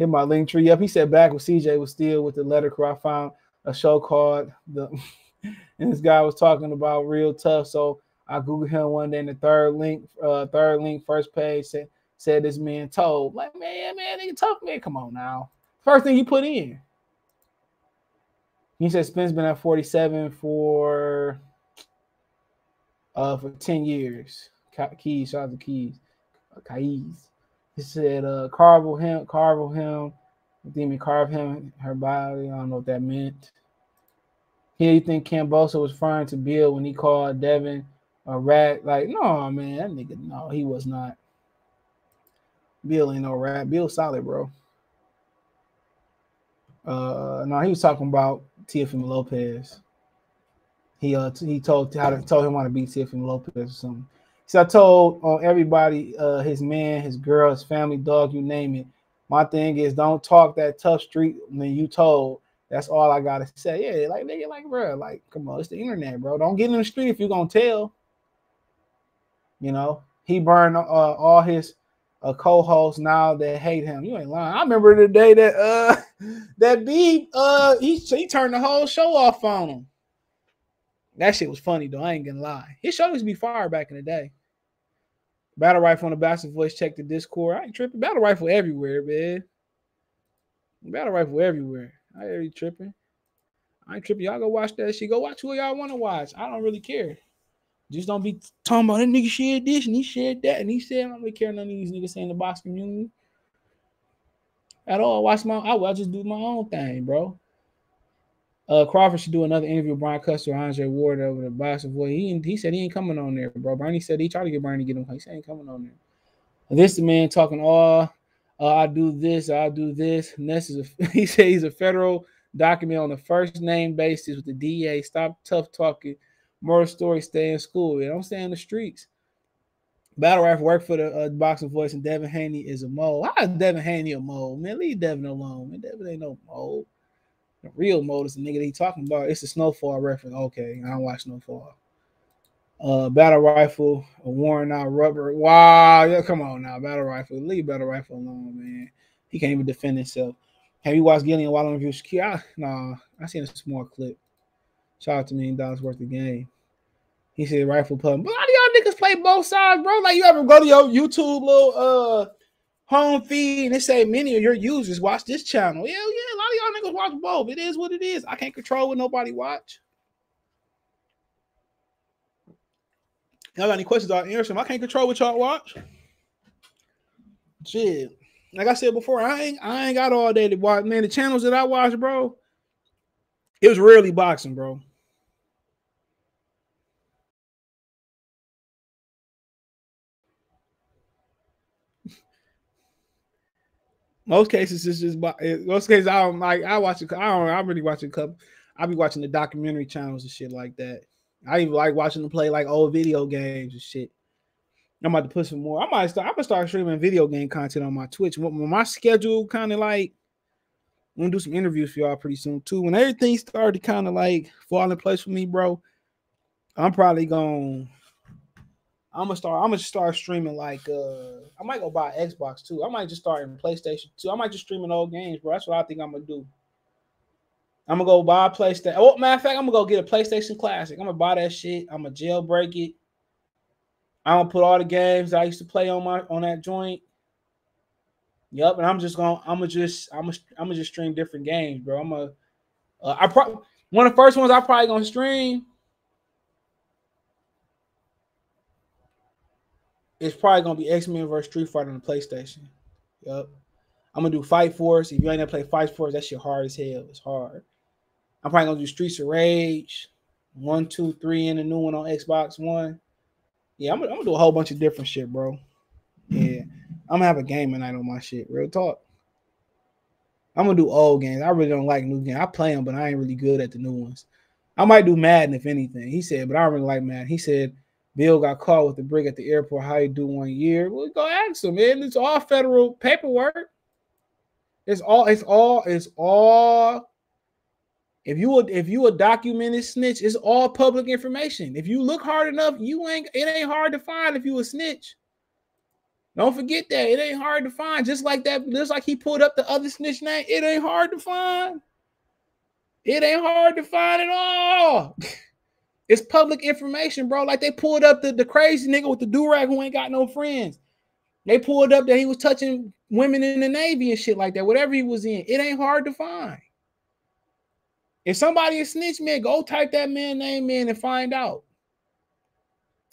hit my link tree up. He said back with CJ was still with the letter crew. I found a show called the and this guy was talking about real tough. So I googled him one day and the third link, uh, third link, first page said said this man told. Like, man, man, nigga tough man. Come on now. First thing you put in. He said Spence been at 47 for uh, for 10 years. Keys, shout out to Keys. Keys. He said, uh, carve him, carve him, demon carve him, her body. I don't know what that meant. Here you think Kambosos was referring to Bill when he called Devin a rat? Like, no, man, that nigga, no, he was not. Bill ain't no rat. Bill solid, bro. Uh, no, he was talking about Teofimo Lopez. He uh he told how to told him how to beat Teofimo Lopez or something. So I told uh, everybody, uh, his man, his girl, his family, dog, you name it. My thing is, don't talk that tough street when you told. That's all I gotta say. Yeah, like nigga, like bro, like come on, it's the internet, bro. Don't get in the street if you're gonna tell. You know, he burned uh, all his uh, co-hosts now that hate him. You ain't lying. I remember the day that uh that B uh he he turned the whole show off on him. That shit was funny though. I ain't gonna lie. His show used to be fire back in the day. Battle rifle on the Bastard voice. Check the Discord. I ain't tripping. Battle rifle everywhere, man. Battle rifle everywhere. I ain't tripping. I ain't tripping. Y'all go watch that shit. Go watch who y'all want to watch. I don't really care. Just don't be talking about that nigga shared this and he shared that and he said I don't really care none of these niggas saying the box community at all. Watch my I will just do my own thing, bro. Uh, Crawford should do another interview with Brian Custer, Andre Ward over the boxing boy. He he said he ain't coming on there, bro. Bernie said he tried to get Bernie to get him. He said he ain't coming on there. And this the man talking all. Uh, I do this, I do this. Ness is a, he said he's a federal document on the first name basis with the DA. Stop tough talking. More story, stay in school. Know I'm saying? In the streets. Battle rap work for the uh, boxing voice, and Devin Haney is a mole. How is Devin Haney a mole? Man, leave Devin alone. Man, Devin ain't no mole. The real mode is the nigga he talking about. It's a snowfall reference. Okay, I don't watch snowfall. Uh, battle rifle, a worn out rubber. Wow, yeah, come on now, battle rifle. Leave battle rifle alone, man. He can't even defend himself. Have you watched Gillian on review? I, nah, I seen a small clip. Shout out to million dollars worth of game. He said rifle pub. But lot of y'all niggas play both sides, bro. Like you ever go to your YouTube little uh home feed and they say many of your users watch this channel. Yeah, yeah, y'all niggas watch both. It is what it is. I can't control what nobody watch. Y'all got any questions? I'll answer them. I can't control what y'all watch. Shit. Like I said before, I ain't I ain't got all day to watch. Man, the channels that I watch, bro, it was rarely boxing, bro. Most cases, it's just most cases. I don't like. I watch it. I don't. I really watch a couple. I be watching the documentary channels and shit like that. I even like watching them play like old video games and shit. I'm about to put some more. I might start. I'm gonna start streaming video game content on my Twitch. When my schedule kind of like, I'm gonna do some interviews for y'all pretty soon too. When everything started to kind of like fall in place for me, bro, I'm probably gonna I'm gonna start. I'm gonna start streaming like uh I might go buy Xbox too. I might just start in PlayStation too. I might just stream in old games, bro. That's what I think I'm gonna do. I'm gonna go buy a PlayStation. Oh, matter of fact, I'm gonna go get a PlayStation Classic. I'm gonna buy that shit. I'm gonna jailbreak it. I'm gonna put all the games I used to play on my on that joint. Yep, and I'm just gonna I'm gonna just I'm gonna I'm gonna just stream different games, bro. I'm gonna uh, I probably one of the first ones I probably gonna stream it's probably gonna be X Men versus Street Fighter on the PlayStation. Yep. I'm gonna do Fight Force. If you ain't never played Fight Force, that shit hard as hell. It's hard. I'm probably gonna do Streets of Rage, one, two, three, and a new one on Xbox One. Yeah, I'm gonna, I'm gonna do a whole bunch of different shit, bro. Yeah, I'm gonna have a gaming night on my shit. Real talk. I'm gonna do old games. I really don't like new games. I play them, but I ain't really good at the new ones. I might do Madden if anything. He said, but I don't really like Madden. He said Bill got caught with the brick at the airport. How you do one year? Well, go ask him, man. It's all federal paperwork. It's all. It's all. It's all. If you would, if you a documented snitch, it's all public information. If you look hard enough, you ain't. It ain't hard to find if you a snitch. Don't forget that it ain't hard to find. Just like that, just like he pulled up the other snitch name, it ain't hard to find. It ain't hard to find at all. It's public information, bro. Like they pulled up the, the crazy nigga with the durag who ain't got no friends. They pulled up that he was touching women in the Navy and shit like that. Whatever he was in, it ain't hard to find. If somebody is snitch, man, go type that man name in and find out.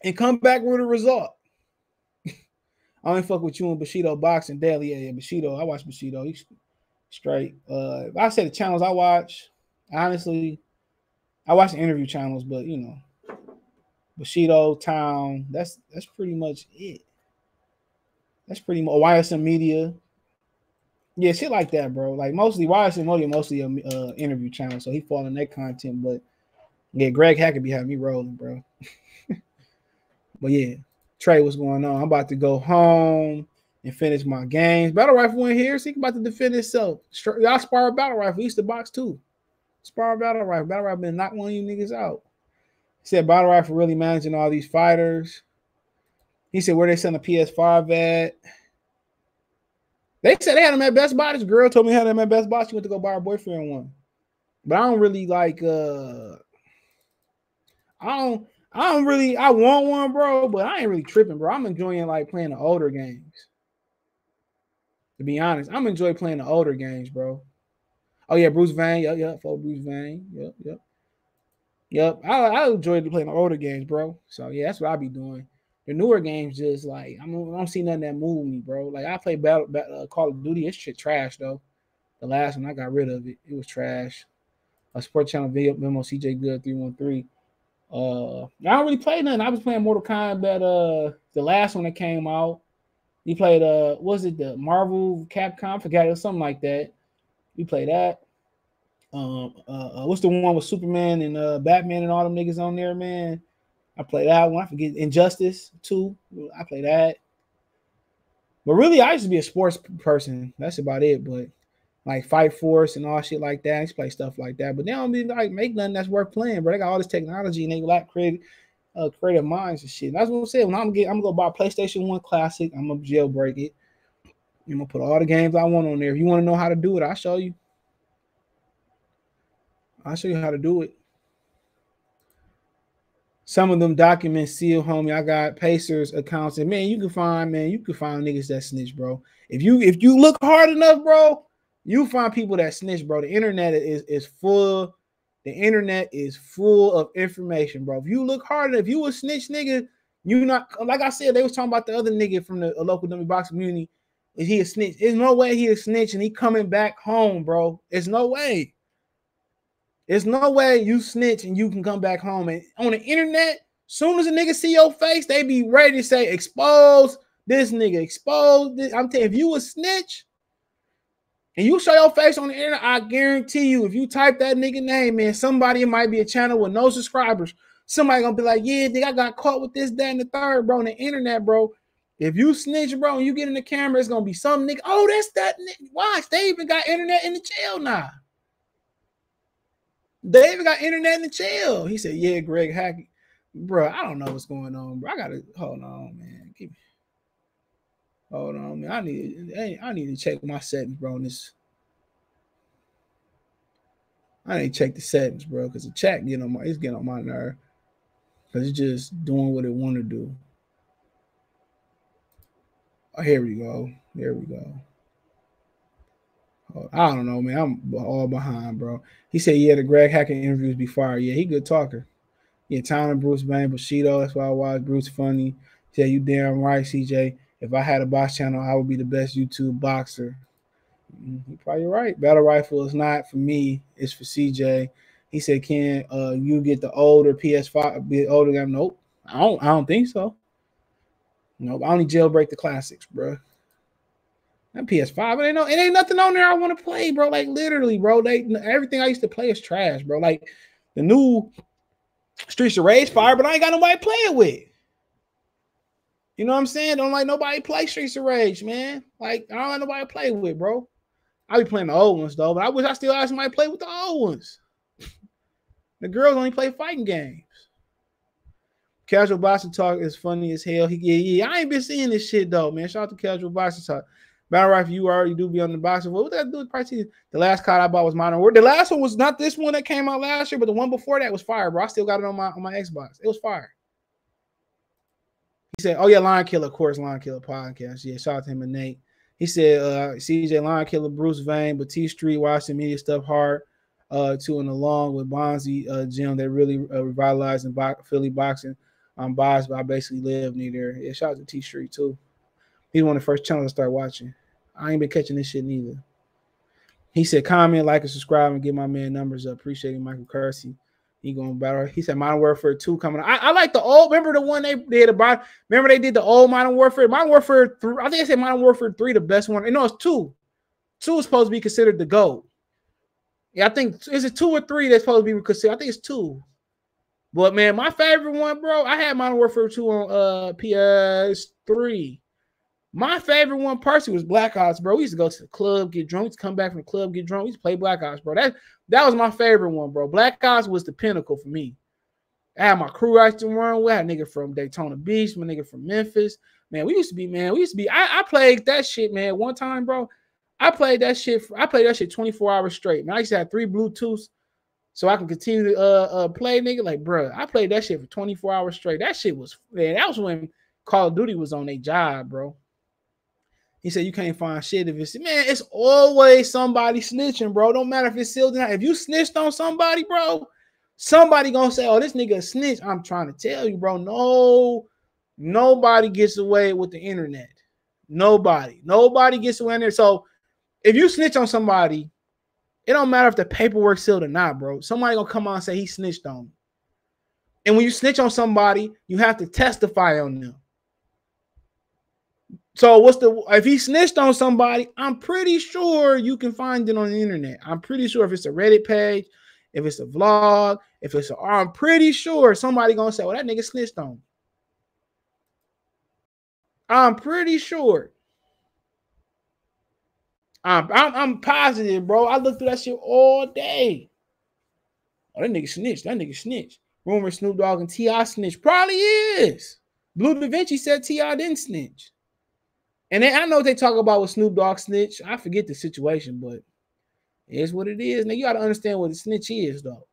and come back with a result. I ain't fuck with you and Bushido boxing daily. Yeah, yeah, Bushido. I watch Bushido. He's straight. Uh, I say the channels I watch, honestly, I watch the interview channels, but you know, Bushido Town. That's that's pretty much it. That's pretty much YSM Media. Yeah, shit like that, bro. Like mostly YSM Media, mostly a uh, interview channel, so he following that content. But yeah, Greg Hackett be having me rolling, bro. but yeah, Trey, what's going on? I'm about to go home and finish my games. Battle Rifle went here, so he about to defend himself. Y'all spar Battle Rifle. He used to box too. Spar Battle Rifle. Battle Rifle been knock one of you niggas out. He said Battle Rifle really managing all these fighters. He said where they send a PS5 at. They said they had them at Best Buy. This girl told me they had them at Best Buy. She went to go buy her boyfriend one. But I don't really like uh I don't I don't really I want one, bro, but I ain't really tripping, bro. I'm enjoying like playing the older games. To be honest, I'm enjoying playing the older games, bro. Oh yeah, Bruce Vane. Yep, yep. For Bruce Vane. Yep, yep. Yep. I, I enjoy playing the older games, bro. So yeah, that's what I be doing. The newer games just like I'm, I don't see nothing that move me, bro. Like I play Battle, uh, Call of Duty. It's shit trash though. The last one I got rid of it. It was trash. A Sport Channel video memo CJ Good three one three. Uh, I don't really play nothing. I was playing Mortal Kombat. Uh, the last one that came out. He played uh, was it the Marvel Capcom? Forgot it was something like that. We play that. Um, uh, uh, what's the one with Superman and uh Batman and all them niggas on there, man? I play that one. I forget Injustice 2. I play that. But really, I used to be a sports person. That's about it. But like Fight Force and all shit like that. I used to play stuff like that. But they don't be like make nothing that's worth playing, bro. They got all this technology and they lack creative uh, creative minds and shit. And that's what I'm saying. When I'm get, I'm gonna go buy PlayStation One Classic. I'm gonna jailbreak it. I'm gonna put all the games I want on there. If you want to know how to do it, I'll show you. I'll show you how to do it. Some of them documents sealed, homie. I got Pacers accounts, and man, you can find man, you can find niggas that snitch, bro. If you if you look hard enough, bro, you find people that snitch, bro. The internet is is full. The internet is full of information, bro. If you look hard enough, if you a snitch, nigga, you not like I said. They was talking about the other nigga from the local dummy box community. He a snitch? There's no way he a snitch and he coming back home, bro. There's no way. There's no way you snitch and you can come back home. And on the internet, soon as a nigga see your face, they be ready to say expose this nigga, expose this. I'm telling you, if you a snitch and you show your face on the internet, I guarantee you, if you type that nigga name, man, somebody it might be a channel with no subscribers. Somebody gonna be like, yeah, nigga, I got caught with this, that, and the third, bro, on the internet, bro. If you snitch, bro, and you get in the camera, it's gonna be some nigga. Oh, that's that nigga. Watch, they even got internet in the jail now. They even got internet in the jail. He said, "Yeah, Greg Hackett, bro. I don't know what's going on, bro. I gotta hold on, man. Keep, hold on, man. I need, I need to check my settings, bro. This, I need to check the settings, bro, because the chat getting on my, it's getting on my nerve, because it's just doing what it want to do. Oh, here we go. Here we go. I don't know, man. I'm all behind, bro. He said, yeah, the Greg Hackett interviews be fire. Yeah, he good talker. Yeah, Tom and Bruce Bang, Bushido. That's why I watch Bruce funny. Said, you damn right, CJ. If I had a box channel, I would be the best YouTube boxer. You're probably right. Battle rifle is not for me. It's for CJ. He said, "Can uh, you get the older PS5? Be older game? Nope. I don't. I don't think so. Nope. I only jailbreak the classics, bro. That PS5, it ain't no, it ain't nothing on there I want to play, bro. Like literally, bro. They everything I used to play is trash, bro. Like the new Streets of Rage fire, but I ain't got nobody playing with. You know what I'm saying? Don't like nobody play Streets of Rage, man. Like I don't have nobody to play with, bro. I be playing the old ones though, but I wish I still had somebody play with the old ones. the girls only play fighting games. Casual boxing talk is funny as hell. He, yeah, yeah. I ain't been seeing this shit though, man. Shout out to casual boxing talk. Battle Rifle, you already do be on the boxing. What would that do with price? The last card I bought was Modern War. The last one was not this one that came out last year, but the one before that was fire, bro. I still got it on my on my Xbox. It was fire. He said, "Oh yeah, Lion Killer, of course, Lion Killer podcast. Yeah, shout out to him and Nate. He said, uh, CJ Lion Killer, Bruce Vane, T Street, Washington Media stuff hard, uh, to and along with Bonzi, uh, gym that really uh, revitalized in bo- Philly boxing. I'm biased, but I basically live near there. Yeah, shout out to T Street too. He's one of the first channels I start watching. I ain't been catching this shit neither. He said, comment, like, and subscribe, and get my man numbers up. Appreciate Michael Kersey. He going better. He said Modern Warfare 2 coming. I, I like the old. Remember the one they did about? Remember they did the old Modern Warfare. Modern Warfare 3. I think I said Modern Warfare 3 the best one. No, it's two. Two is supposed to be considered the GOAT. Yeah, I think is it two or three that's supposed to be considered. I think it's two. But man, my favorite one, bro, I had Modern Warfare 2 on uh PS3. My favorite one personally was Black Ops, bro. We used to go to the club, get drunk, come back from the club, get drunk. We used to play Black Ops, bro. That that was my favorite one, bro. Black Ops was the pinnacle for me. I had my crew I used to run with. I had a nigga from Daytona Beach, my nigga from Memphis. Man, we used to be, man, we used to be. I, I played that shit, man. One time, bro. I played that shit. I played that shit 24 hours straight. Man, I used to have three Bluetooths so I can continue to uh, uh, play, nigga. Like, bro, I played that shit for 24 hours straight. That shit was, man, that was when Call of Duty was on their job, bro. He said you can't find shit if it's man, it's always somebody snitching, bro. Don't matter if it's sealed or not. If you snitched on somebody, bro, somebody gonna say, Oh, this nigga snitch. I'm trying to tell you, bro. No, nobody gets away with the internet. Nobody, nobody gets away in there. So if you snitch on somebody, it don't matter if the paperwork sealed or not, bro. Somebody gonna come on and say he snitched on me. And when you snitch on somebody, you have to testify on them. So what's the if he snitched on somebody? I'm pretty sure you can find it on the internet. I'm pretty sure if it's a Reddit page, if it's a vlog, if it's a, I'm pretty sure somebody gonna say, "Well, that nigga snitched on." Me. I'm pretty sure. I'm, I'm, I'm positive, bro. I looked through that shit all day. Oh, that nigga snitched. That nigga snitched. Rumor Snoop Dogg and T.I. snitched. Probably is. Blue Da Vinci said T.I. didn't snitch. And then I know they talk about with Snoop Dogg snitch. I forget the situation, but it's what it is. Now you gotta understand what the snitch is, though.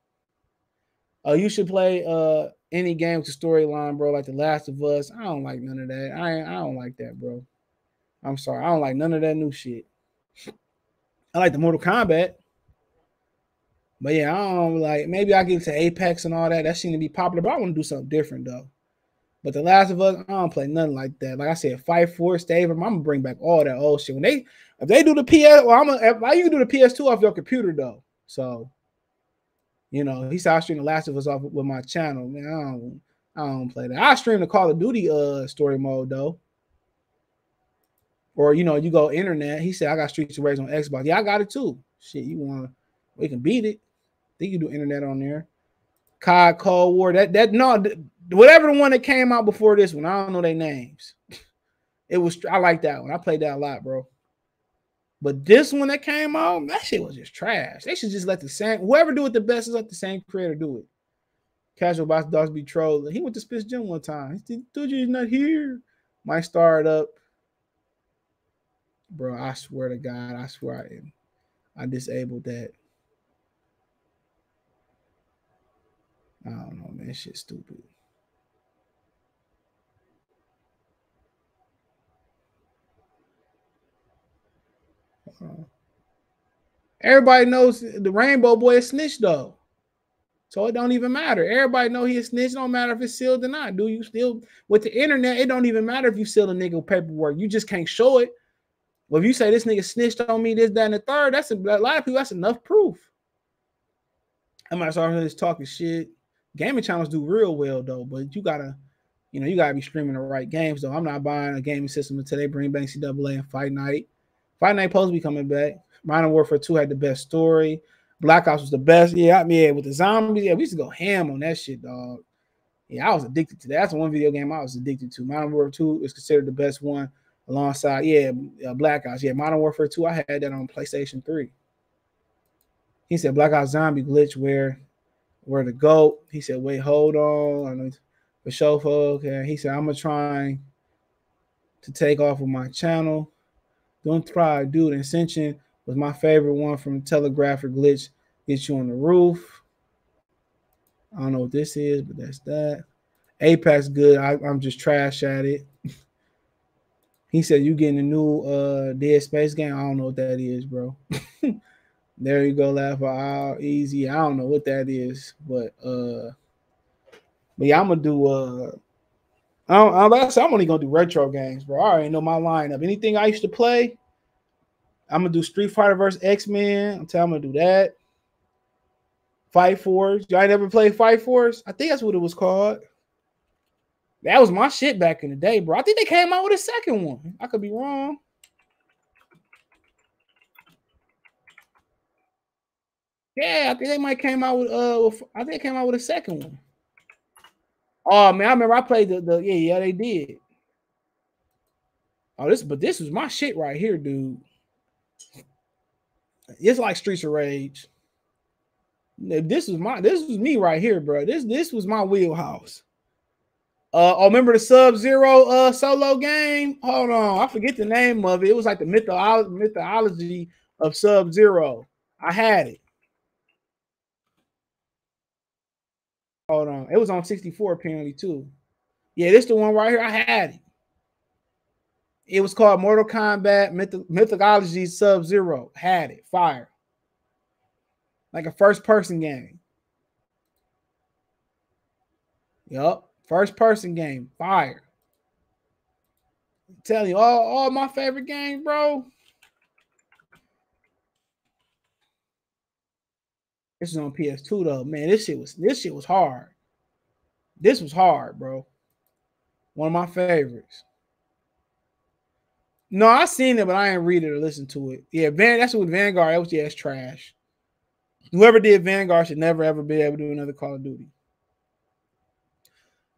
Uh, you should play uh any game with the storyline, bro, like The Last of Us. I don't like none of that. I I don't like that, bro. I'm sorry. I don't like none of that new shit. I like the Mortal Kombat. But yeah, I don't like maybe I get to Apex and all that. That seemed to be popular, but I want to do something different though. But The Last of Us, I don't play nothing like that. Like I said, Fight Force, Dave, I'm gonna bring back all that old shit. When they if they do the PS, well, I'm gonna why you do the PS2 off your computer though. So you know, he said I stream The Last of Us off with my channel. Man, I don't I don't play that. I stream the Call of Duty uh story mode though. Or you know, you go internet. He said I got Streets of Rage on Xbox. Yeah, I got it too. Shit, you want we can beat it. Think you do internet on there. COD Cold War. That that no, whatever the one that came out before this one. I don't know their names. It was I like that one. I played that a lot, bro. But this one that came out, that shit was just trash. They should just let the same whoever do it the best is let the same creator do it. Casual boss dogs be trolling. He went to Spitz Gym one time. He said, "Dude, you're not here." Might start up, bro. I swear to God, I swear I, I disabled that. I don't know, man. Shit stupid. Uh, everybody knows the Rainbow Boy is snitch though, so it don't even matter. Everybody know he is snitch. Don't matter if it's sealed or not. Do you still with the internet? It don't even matter if you seal the nigga paperwork. You just can't show it. Well, if you say this nigga snitched on me, this, that, and the third, that's a, a lot of people. That's enough proof. I might start this talking shit gaming channels do real well though, but you gotta, you know, you gotta be streaming the right games though. I'm not buying a gaming system until they bring back CAA and Fight Night. Fight Night supposed to be coming back. Modern Warfare 2 had the best story. Black Ops was the best. Yeah, I mean, yeah, with the zombies, yeah, we used to go ham on that shit, dog. Yeah, I was addicted to that. That's one video game I was addicted to. Modern Warfare 2 is considered the best one alongside, yeah, uh, Black Ops. Yeah, Modern Warfare 2, I had that on PlayStation 3. He said Black Ops Zombie glitch where where to go. He said, wait, hold on. I know for sure, okay. He said, I'm gonna try to take off of my channel. Don't try, dude. Ascension was my favorite one from Telegrapher Glitch. Get you on the roof. I don't know what this is, but that's that. Apex good. I, am just trash at it. He said you getting a new uh Dead Space game. I don't know what that is, bro. There you go, laugh out easy. I don't know what that is, but uh, but yeah, I'm gonna do uh, I don't, I'm, say, I'm only gonna do retro games, bro. I already know my lineup. Anything I used to play, I'm gonna do Street Fighter versus X Men. I'm telling I'm gonna do that. Fight Force. Y'all never played Fight Force? I think that's what it was called. That was my shit back in the day, bro. I think they came out with a second one. I could be wrong. Yeah, I think they might came out with uh with, I think they came out with a second one. Oh man, I remember I played the, the yeah, yeah, they did. Oh, this but this was my shit right here, dude. It's like Streets of Rage. This was my this was me right here, bro. This this was my wheelhouse. Uh, oh, remember the Sub Zero uh solo game? Hold on, I forget the name of it. It was like the mythology mythology of Sub Zero. I had it. Hold on, it was on 64 apparently too. Yeah, this the one right here. I had it. It was called Mortal Kombat Myth- Mythology Sub Zero. Had it. Fire. Like a first person game. Yup. First person game. Fire. I'm telling you, all, all my favorite games, bro. This is on PS2 though. Man, this shit was this shit was hard. This was hard, bro. One of my favorites. No, I seen it, but I ain't read it or listen to it. Yeah, Van. That's what Vanguard. That was yeah, it's trash. Whoever did Vanguard should never ever be able to do another Call of Duty.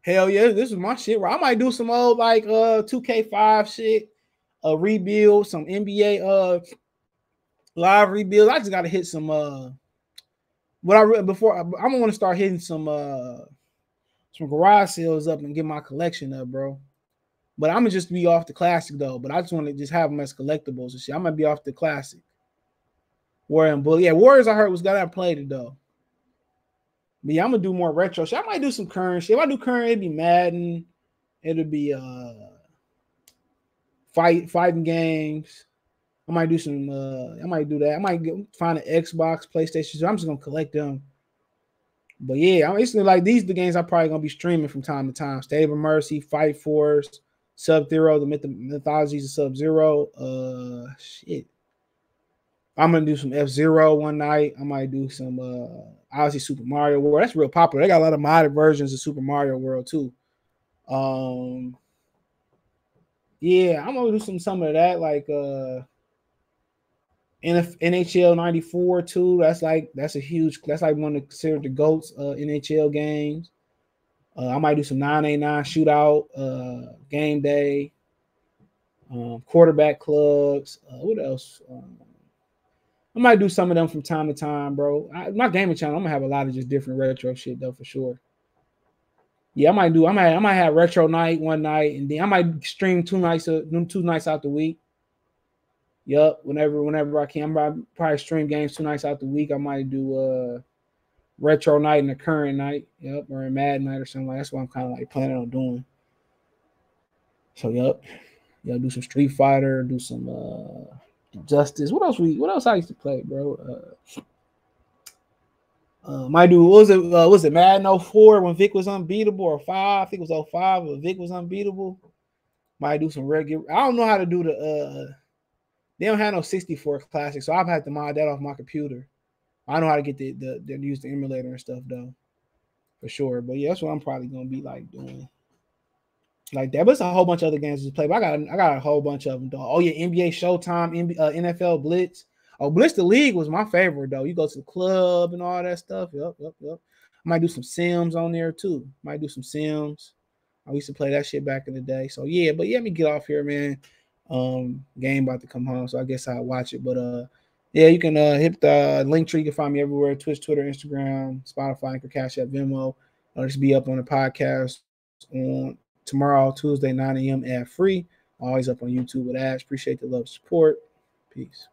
Hell yeah, this is my shit. I might do some old like uh 2K5 shit, a rebuild, some NBA uh live rebuild. I just gotta hit some uh what I before I'm gonna start hitting some uh some garage sales up and get my collection up, bro. But I'm gonna just be off the classic though. But I just want to just have them as collectibles and shit. I'm gonna be off the classic. Warrior and Bully. Yeah, Warriors I heard was gonna play it though. But yeah, I'm gonna do more retro shit. I might do some current shit. If I do current, it'd be Madden. It'll be uh fight fighting games. I might do some. uh I might do that. I might get, find an Xbox, PlayStation. So I'm just gonna collect them. But yeah, I'm basically like these. Are The games I'm probably gonna be streaming from time to time. State of Mercy, Fight Force, Sub Zero, the myth- mythologies of Sub Zero. Uh, shit. I'm gonna do some F Zero one night. I might do some uh obviously Super Mario World. That's real popular. They got a lot of modded versions of Super Mario World too. Um yeah, I'm gonna do some some of that, like uh NHL 94 too. That's like that's a huge that's like one of considered the GOATs uh NHL games. Uh, I might do some 989 shootout, uh game day, um, quarterback clubs. Uh, what else? Um, I might do some of them from time to time, bro. I, my gaming channel, I'm gonna have a lot of just different retro shit though for sure. Yeah, I might do. I might. I might have retro night one night, and then I might stream two nights. Two nights out the week. Yup. Whenever, whenever I can, I'm probably stream games two nights out the week. I might do a uh, retro night and a current night. Yep, or a mad night or something. Like that's what I'm kind of like planning on doing. So yep, yeah, do some Street Fighter, do some uh Justice. What else we? What else I used to play, bro? Uh, uh, my dude, was it? Uh, was it Madden 04 when Vick was unbeatable or five? I think it was 05 when Vick was unbeatable. Might do some regular. I don't know how to do the. uh They don't have no 64 classic, so I've had to mod that off my computer. I know how to get the the, the use the emulator and stuff though, for sure. But yeah, that's what I'm probably gonna be like doing like that. But it's a whole bunch of other games to play. But I got I got a whole bunch of them. Though. Oh yeah, NBA Showtime, NBA, uh, NFL Blitz. Oh, Blitz the League was my favorite though. You go to the club and all that stuff. Yep, yep, yep. I might do some Sims on there too. Might do some Sims. I used to play that shit back in the day. So yeah, but yeah, let me get off here, man. Um, game about to come home, so I guess I'll watch it. But uh, yeah, you can uh hit the Linktree. You can find me everywhere: Twitch, Twitter, Instagram, Spotify, Anchor, Cash App, Venmo. I'll just be up on the podcast on tomorrow, Tuesday, 9 a.m. ad free. Always up on YouTube with ads. Appreciate the love support. Peace.